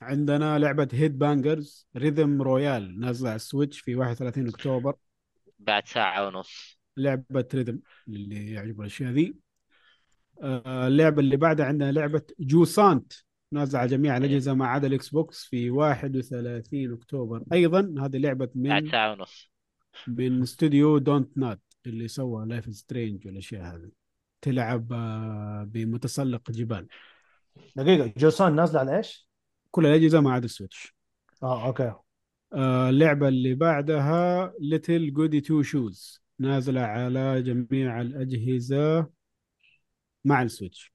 عندنا لعبة Headbangers Rhythm Royale نازلة على ال Switch في 31 أكتوبر. بعد ساعة ونص. لعبة rhythm اللي يعجبه الأشياء ذي. آه، اللعبة اللي بعدها عندنا لعبة Jusant نازلة على جميع الأجهزة ما عدا ال Xbox في 31 أكتوبر. أيضا هذه لعبة بعد من ساعة ونص. من استوديو Don't Nod اللي سوى Life Strange والأشياء هذه. تلعب آه، بمتسلق جبال. دقيقة Jusant نازلة على إيش؟ كل الأجهزة ما عدا ال Switch. آه okay. آه، اللعبة اللي بعدها Little Goody Two Shoes نازلة على جميع الأجهزة مع ال Switch.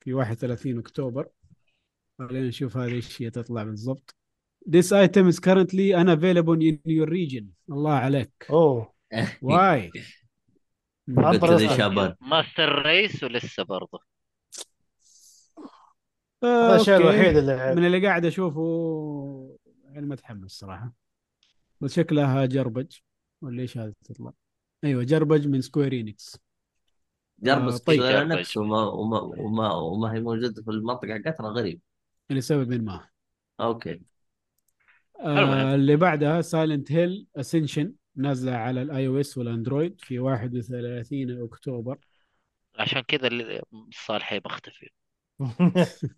في 31 أكتوبر. خلينا نشوف هذه إيش هي تطلع بالضبط. This item is currently unavailable in your region. الله عليك اوه واي master race ولسه برضه هذا الشيء. الوحيد اللي من اللي قاعد أشوفه يعني متحمس صراحة. بس شكلها جربج. ولا إيش هذا تطلع؟ أيوه جربج من Square Enix جرب آه، طيب. نفس وما وما وما, وما هي موجودة في المنطقة. حقتنا غريب. لسبب ما. okay. آه اللي بعدها Silent Hill Ascension نازلة على ال iOS والأندرويد في 31 أكتوبر. عشان كذا اللي- صالح مختفي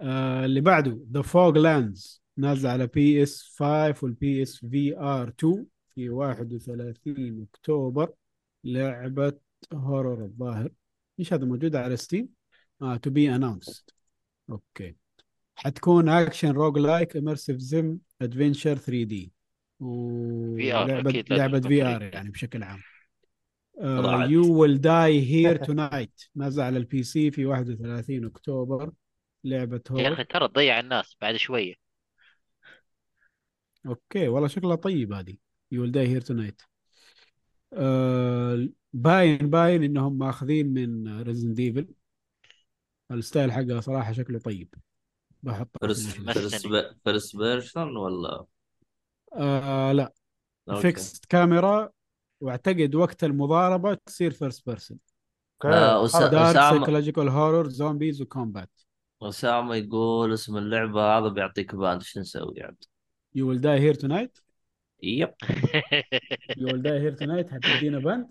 آه اللي بعده The Foglands نازلة على PS 5 وال PS VR 2 في 31 أكتوبر. لعبة horror الظاهر. إيش هذا موجوده على Steam آه to be announced okay. حتكون action roguelike immersive sim adventure 3D ولعبه لعبه في 3D. أر يعني بشكل عام. You Will Die Here Tonight نازل على ال PC في 31 أكتوبر. لعبة يا horror أخي ترى تضيع الناس بعد شوية. okay والله شكلها طيب هذه. You Will Die Here Tonight باين باين إنهم ماخذين من Resident Evil ال style حقها صراحة شكله طيب. بحطها في first. first first ولا آه لا okay. fixed camera واعتقد وقت المضاربة تصير first person آه، أسا- dark أسامة. psychological horror zombies و combat اسامه يقول اسم اللعبة هذا بيعطيك banned إيش نسوي عاد؟ You Will Die Here Tonight yep You Will Die Here Tonight حتدينا banned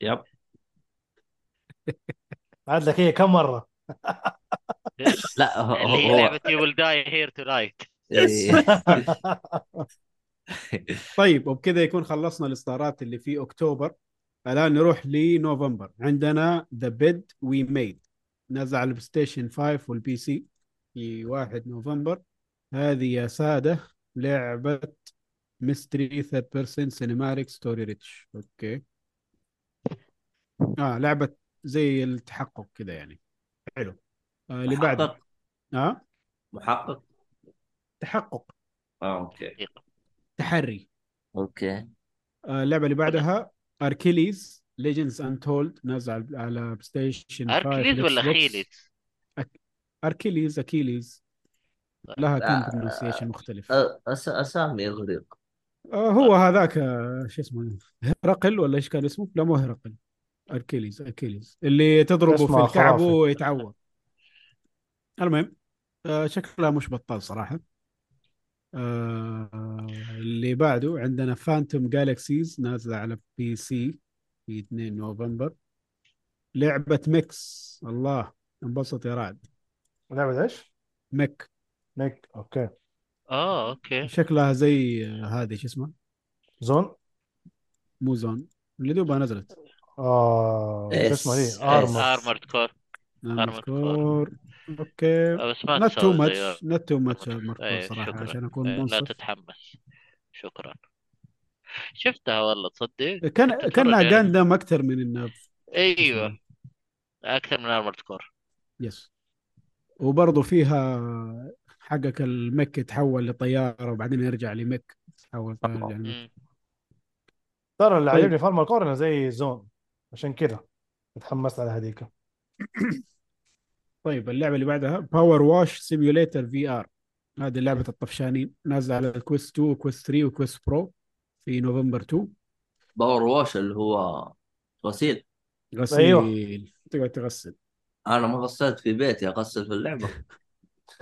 yep عاد لك هي كم مرة؟ لا هو, اللي هي هو لعبه You Will Die Here Tonight إيه. طيب وبكذا يكون خلصنا الإصدارات اللي في أكتوبر. الآن نروح لنوفمبر. عندنا The Bed We Made نزل على ال PlayStation 5 وال PC في 1 نوفمبر. هذه يا سادة لعبة mystery third person cinematic story rich okay. آه لعبة زي التحقق كذا يعني. حلو. آه اللي بعده. محقق آه؟ محقق. تحقق. آه، أوكي. تحري. okay. آه، اللعبة اللي بعدها Achilles Legends Untold نازل على- على PlayStation 5 Achilles ولا. خيليز؟ Achilles Achilles لها. كم pronunciation مختلف. أ- أس... أسامي إغريق. آه، هو هذاك آه، شو اسمه هرقل ولا إيش كان اسمه؟ لا مو هرقل. Achilles Achilles. اللي تضربه في اسمه الكعب. ويتعور. المهم آه، شكلها مش بطال صراحة. آه، اللي بعده عندنا Phantom Galaxies نازلة على PC في 2 نوفمبر. لعبة ميكس. الله انبسط يا رعد. لعبة إيش؟ ميك. نيك أوكي. آه أوكي. شكلها زي هذه شو اسمها زون؟ مو زون. اللي دوبها نزلت. آه شو اسمه. دي ارمر أرمورد. كور. Armored Armored Core. أوكي. بس ما نوت تو ماتش نوت تو ماتش ارمر إيه، صراحة شكراً. عشان أكون إيه، لا منصف. تتحمس. شكرا. شفتها والله تصدق؟ كان أتفرج كانها عليها. Gundam أكثر من انها أيوه. أكثر من Armored Core. yes وبرضه فيها حقك ال mech يتحول لطيارة وبعدين يرجع ل mech تحول طيارة يعني. ترى اللي طيب. عجبني في Armored Core إنه زي Zone. عشان كذا تحمست على هذيك. طيب اللعبة اللي بعدها PowerWash Simulator VR هذه لعبة الطفشانين نازلة على ال Quest 2 و Quest 3 و Quest Pro في نوفمبر 2 PowerWash اللي هو غسيل. غسيل. أيوة. تقعد تغسل. أنا ما غسلت في بيتي أغسل في اللعبة.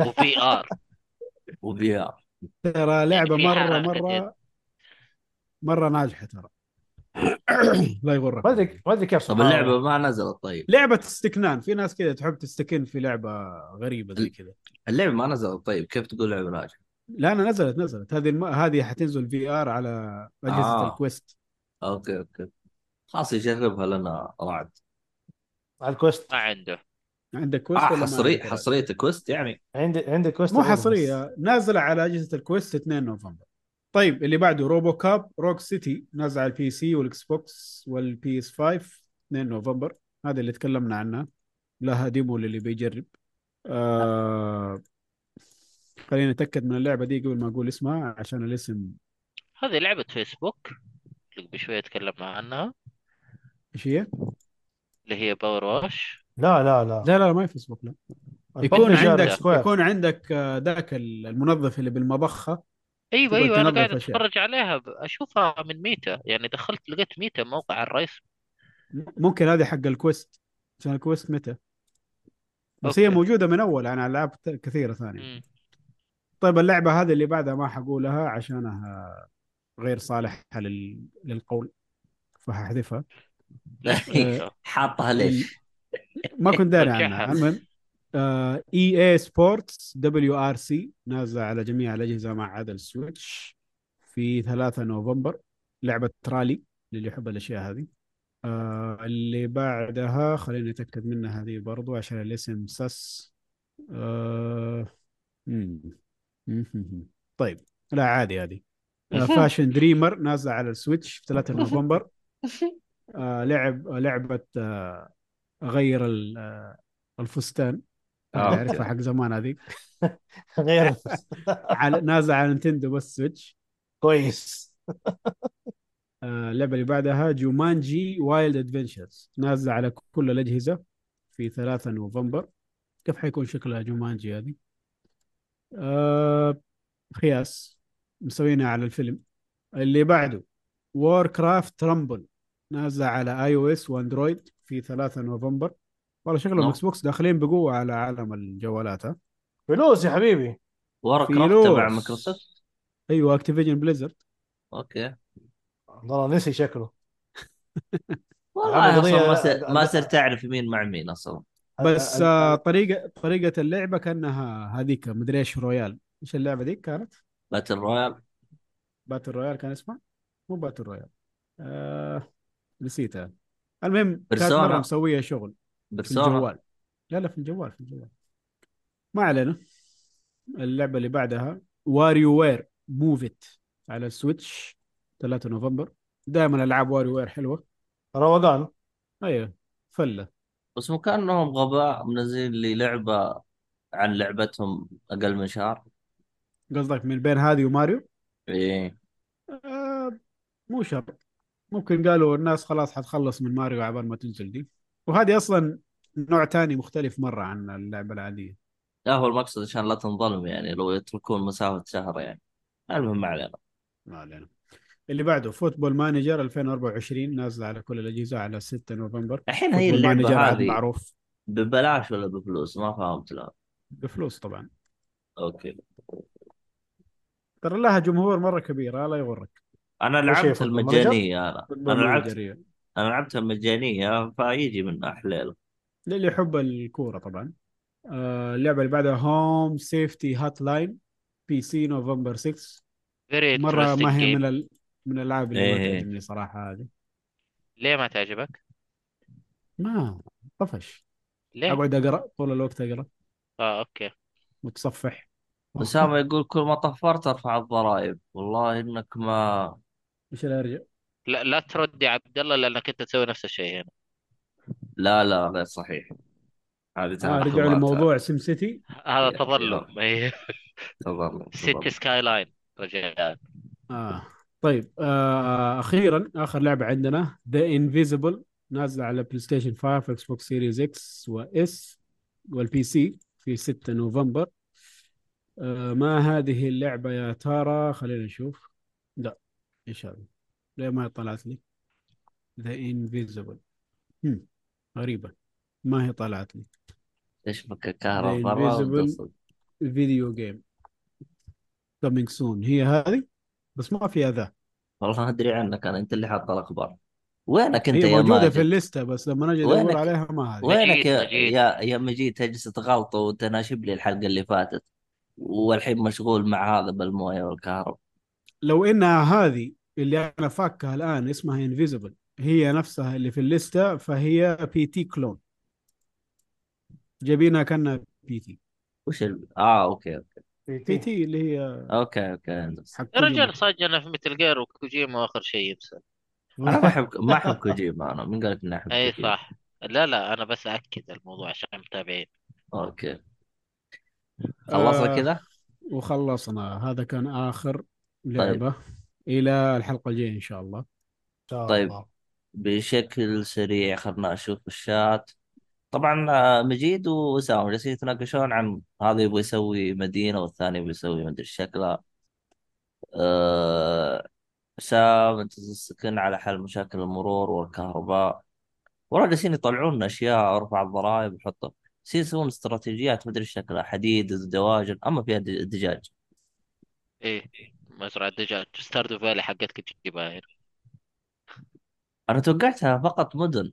و VR وبيها ترى لعبة في مرة حركة مرة يد. مرة ناجحة ترى. لا يغرك. ما ادري ما أدري كيف طب سبحان اللعبة. ما نزلت طيب. لعبة استكنان في ناس كذا تحب تستكن في لعبة غريبة زي كذا. اللعبة ما نزلت طيب. كيف تقول لعبة ناجحه؟ لا أنا نزلت نزلت. هذه الم... هذه حتنزل VR على أجهزة آه. آه. الكويست. okay okay. خلاص يجربها لنا رعد. على ال Quest. ما عنده. عندك Quest ما حصري؟ حصرية Quest يعني. عندي عندي Quest مو حصرية. نازلة على أجهزة ال Quest 2 نوفمبر. طيب اللي بعده RoboCop Rogue City نازل على ال PC وال Xbox وال PS 5 2 نوفمبر. هذا اللي تكلمنا عنه. لها demo للي بيجرب. آه... خلينا نتاكد من اللعبة دي قبل ما أقول اسمها عشان الاسم. هذه لعبة فيسبوك اللي قبل شوية تكلمنا عنها. إيش هي؟ اللي هي PowerWash لا لا لا. لا لا ما هي فيسبوك لا. يكون عندك Square. يكون عندك آه، ذاك المنظف اللي بالمضخة. أيوه تقدر أيوه أنا تنظف قاعد. أتفرج عليها أشوفها من ميتا يعني دخلت لقيت ميتا موقع الرئيس ممكن هذه حق الكويست عشان الكويست متى بس هي أوكي. موجودة من أول يعني على العاب كثيرة ثانية مم. طيب اللعبة هذه اللي بعدها ما حقولها عشانها غير صالحه لل... للقول فححذفها كذا؟ حاطها ليش؟ ما كنت داري. عنها المهم آه، EA Sports WRC نازلة على جميع الأجهزة ما عدا السويتش في 3 نوفمبر. لعبة رالي للي يحب الأشياء هذه. آه اللي بعدها خليني اتاكد منها هذه برضو عشان الاسم سس. آه مم. مم. طيب لا عادي هذه. آه Fashion Dreamer نازلة على السويتش في 3 نوفمبر. آه لعب لعبة آه اغير ال- آه، الفستان. آه، اللي اعرفها حق زمان هذه غير على نازله على نينتندو بس سويتش كويس. آه، اللعبة اللي بعدها جومانجي Wild Adventures نازلة على كل الأجهزة في 3 نوفمبر. كيف حيكون شكلها جومانجي هذه؟ آه خياس. مسوينها على الفيلم. اللي بعده Warcraft Rumble نازلة على iOS وأندرويد في 3 نوفمبر. والله شكلهم نعم. إكس بوكس داخلين بقوة على عالم الجوالات ها؟ فلوس يا حبيبي. وورا في كرافت. تبع مايكروسوفت؟ أيوه اكتيفيجن بليزرد أوكي. والله نسي شكله. والله أصلا ما صرت ما صرت تعرف مين مع مين أصلا. بس آه طريقه طريقة اللعبة كأنها هذيك مدري إيش رويال إيش اللعبة دي كانت؟ باتل رويال باتل رويال كان اسمها؟ مو باتل رويال آه نسيتها. المهم كانت. مرة مسوية شغل. في الجوال. لا لا في الجوال في الجوال. ما علينا. اللعبة اللي بعدها WarioWare Move It على السويتش 3 نوفمبر. دائما ألعاب WarioWare حلوة. روقان أيوه فلة. بس مو كأنهم غباء منزلين لي لعبة عن لعبتهم أقل من شهر. قصدك من بين هذه وماريو؟ إيه. آه مو شرط. ممكن قالوا الناس خلاص حتخلص من ماريو عبال ما تنزل دي. وهذه أصلا نوع تاني مختلف مرة عن اللعبة العادية. لا هو المقصد عشان لا تنظلم يعني لو يتركون مسافة شهر يعني. المهم ما علينا. ما علينا. اللي بعده Football Manager 2024 نازلة على كل الأجهزة على 6 نوفمبر. الحين هي اللعبة هذه معروف. ببلاش ولا بفلوس؟ ما فهمت لا. بفلوس طبعا. أوكي. ترى لها جمهور مرة كبير لا يغرك. أنا لعبت المجانية أنا أنا لعبت. أنا لعبتها المجانيه فيجي من احليله للي يحب الكورة طبعا. آه اللعبة اللي بعدها هوم سيفتي هات لاين بي سي نوفمبر 6 فيري مرة ما هي من ال... من الألعاب اللي ما إيه. تعجبني صراحة هذه. ليه ما تعجبك؟ ما طفش. ليه؟ أقعد أقرأ طول الوقت أقرأ. آه أوكي. متصفح. اسامه يقول كل ما طفرت أرفع الضرائب. والله إنك ما إيش ارجع لا لا ترد يا عبد الله لأنك أنت تسوي نفس الشيء هنا. لا لا غير صحيح. هذه آه تناقضات رجعوا لموضوع سيم سيتي. هذا تظلم. إيه. تظلم سيتي. سكاي لاين رجال آه. طيب آه أخيرا آخر لعبة عندنا ذا انفيزبل نازلة على بلاي ستيشن 5 إكس بوكس سيريز إكس واس والبي سي في 6 نوفمبر. آه ما هذه اللعبة يا ترى؟ خلينا نشوف. لا إيش هذا ليه ما طلعت لي؟ ذا انفيزبل غريبة. ما هي طلعت لي؟ إيش بك؟ الكهرباء The برا. فيديو جيم كومينج سون هي هذه؟ بس ما فيها ذا والله ما أدري عنك. أنا أنت اللي حاط الأخبار. وينك أنت هي يا موجودة ماجد؟ في الليستة بس لما نجي وينك؟ ندور عليها ما هذه. وينك يا. يا يا مجيد؟ تجلس تغلط وانت ناشب لي الحلقة اللي فاتت. والحين مشغول مع هذا بالموية والكهرباء. لو إنها هذه اللي أنا فاكها الآن اسمها انفيزبل هي نفسها اللي في الليستة فهي بي تي كلون جايبينها كأنها بي تي وش ال... آه أوكي أوكي. بي تي اللي هي أوكي أوكي يا رجال. صاجنا في مثل جير وكوجيما آخر شيء يمسك أنا ما أحب ما أحب كوجيما أنا من قال لك إني أحب أي كوجيما. صح. لا لا أنا بس اكد الموضوع عشان المتابعين أوكي. خلصنا آه، كذا وخلصنا. هذا كان آخر لعبة. إلى الحلقة الجاية إن شاء الله. شاء طيب. الله. بشكل سريع خلنا نشوف الشات. طبعا آه، مجيد واسامه جالسين يتناقشون عن هذا يبغى يسوي مدينة والثاني يبغى يسوي مدري إيش شكلها. أه... سام أنت تسكن على حل مشاكل المرور والكهرباء. والله جالسين يطلعون أشياء ارفع الضرائب وحطها. يصير يسوون استراتيجيات مدري إيش شكلها حديد دواجن أما فيها دجاج إيه. مزرعة دجاج ستاردو فالي حقتك تجيبها هنا أنا توقعتها فقط مدن.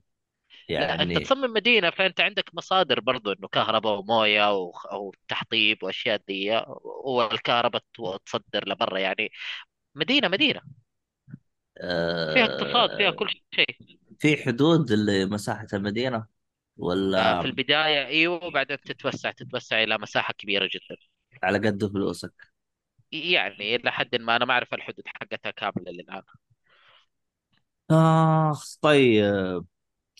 لا أنت يعني تصمم مدينة فأنت عندك مصادر برضو إنه كهرباء وموية وخ- وتحطيب وأشياء دي والكهرباء تو- تصدر لبرا يعني. مدينة مدينة. فيها اقتصاد فيها. كل شيء. في حدود لمساحة المدينة آه، ولا في البداية إيوه وبعدين تتوسع تتوسع إلى مساحة كبيرة جدا. على قد فلوسك. يعني إلى حد ما أنا ما أعرف الحدود حقتها كاملة للآن. آخ طيب.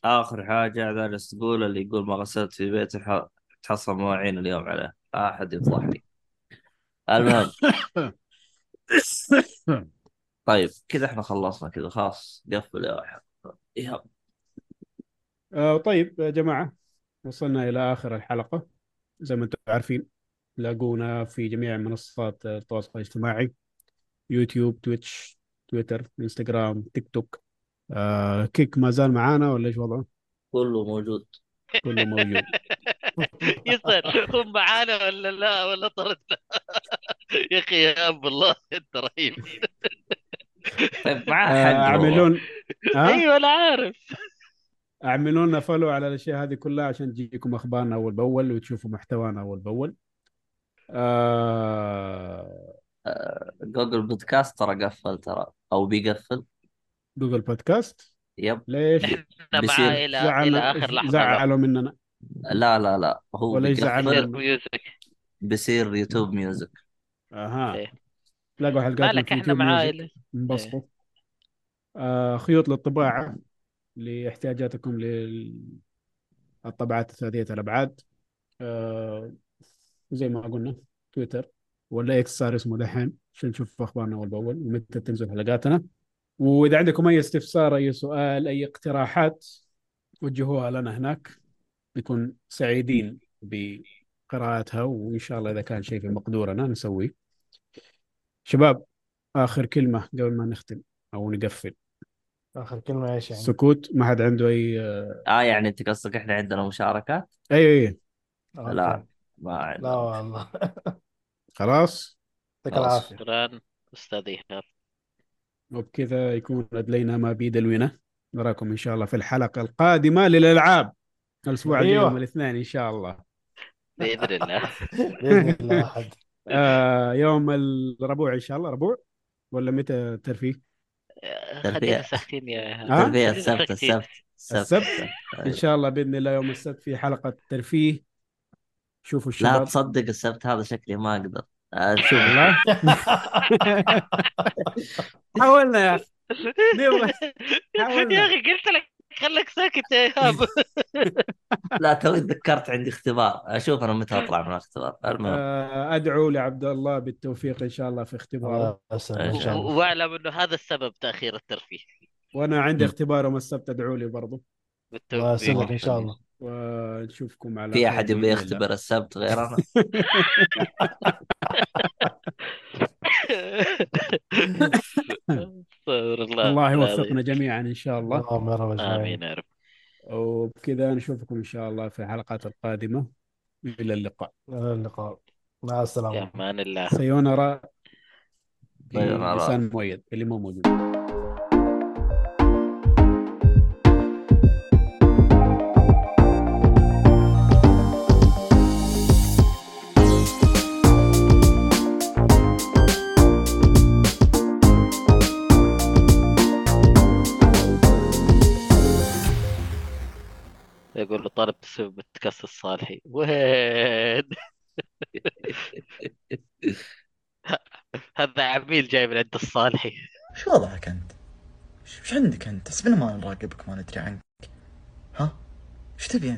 آخر حاجة جالس تقول اللي يقول ما غسلت في بيتي ح- تحصل مواعين اليوم عليه لا أحد يفضحني. المهم. طيب كذا إحنا خلصنا كذا خلاص. قفل يا واحد. يلا. آه طيب يا جماعة وصلنا إلى آخر الحلقة زي ما أنتم عارفين. تلاقونا في جميع منصات التواصل الاجتماعي يوتيوب تويتش تويتر انستغرام تيك توك. آه كيك ما زال معانا ولا إيش وضعه؟ كله موجود. كله موجود. يسأل هم معانا ولا لا؟ ولا طردنا يا أخي يا اب الله أنت رهيب. طيب معاه. أعملون أيوه أنا عارف. اعملوا لنا follow على الأشياء هذه كلها عشان تجيكم أخبارنا أول بأول وتشوفوا محتوانا أول بأول. آه Google Podcast ترى قفل ترى أو بيقفل. Google Podcast؟ yep. ليش؟ إحنا بيصير. معاه إلى إلى آخر لحظة. زعلوا مننا. لا لا لا. هو ولا بيقفل. Music بيصير YouTube Music أها. إيه. تلاقوا حلقاتنا مالك في إحنا معاه انبسطوا. آه خيوط للطباعة لاحتياجاتكم للطبعات ثلاثية الأبعاد. آه زي ما قلنا تويتر ولا إكس صار اسمه دحين عشان نشوف أخبارنا أول بأول ومتى تنزل حلقاتنا وإذا عندكم أي استفسار أي سؤال أي اقتراحات وجهوها لنا هناك نكون سعيدين بقراءتها وإن شاء الله إذا كان شيء في مقدورنا نسويه شباب آخر كلمة قبل ما نختم أو نقفل آخر كلمة إيش يعني؟ سكوت ما حد عنده أي آه يعني أنت قصدك إحنا عندنا مشاركات؟ أي أي لا أوكي. ما لا والله. خلاص؟ يعطيك خلاص. العافية. شكرا أستاذ ايهاب وبكذا يكون أدلينا ما بدلوينا نراكم إن شاء الله في الحلقة القادمة للألعاب. الأسبوع الجاي أيوة. يوم الاثنين إن شاء الله. بإذن الله. بإذن الله آه يوم الربوع إن شاء الله. ربوع؟ ولا متى الترفيه خلينا ساكتين يا خلينا السبت. السبت. السبت. إن شاء الله بإذن الله يوم السبت في حلقة ترفيه. شوفوا لا الشباب. تصدق السبت هذا شكلي ما أقدر. آه، شوف والله؟ حاولنا يا حاولنا. يا أخي قلت لك خليك ساكت يا إيهاب. لا توي تذكرت عندي اختبار. أشوف أنا متى أطلع من الاختبار. المهم. آه أدعو لعبد الله بالتوفيق إن شاء الله في اختباره. الله يسلمك. إن شاء الله. واعلم إنه هذا السبب تأخير الترفيه. وأنا عندي. اختبار يوم السبت أدعوا لي برضو. الله بالتوفيق إن شاء الله. ونشوفكم على في أحد يبي. يختبر السبت غير أنا؟ الله. يوفقنا جميعا إن شاء الله. اللهم آمين يا رب. وبكذا نشوفكم إن شاء الله في الحلقات القادمة. إلى اللقاء. إلى اللقاء. مع في السلامه أمان الله. سيونارا. سيونارا. لسان مؤيد اللي مو موجود. يقول له طالب تسوي بودكاست الصالحي وين هذا عميل جاي من عند الصالحي شو وضعك أنت؟ وش عندك أنت؟ حسبنا ما نراقبك ما ندري عنك ها؟ إيش تبي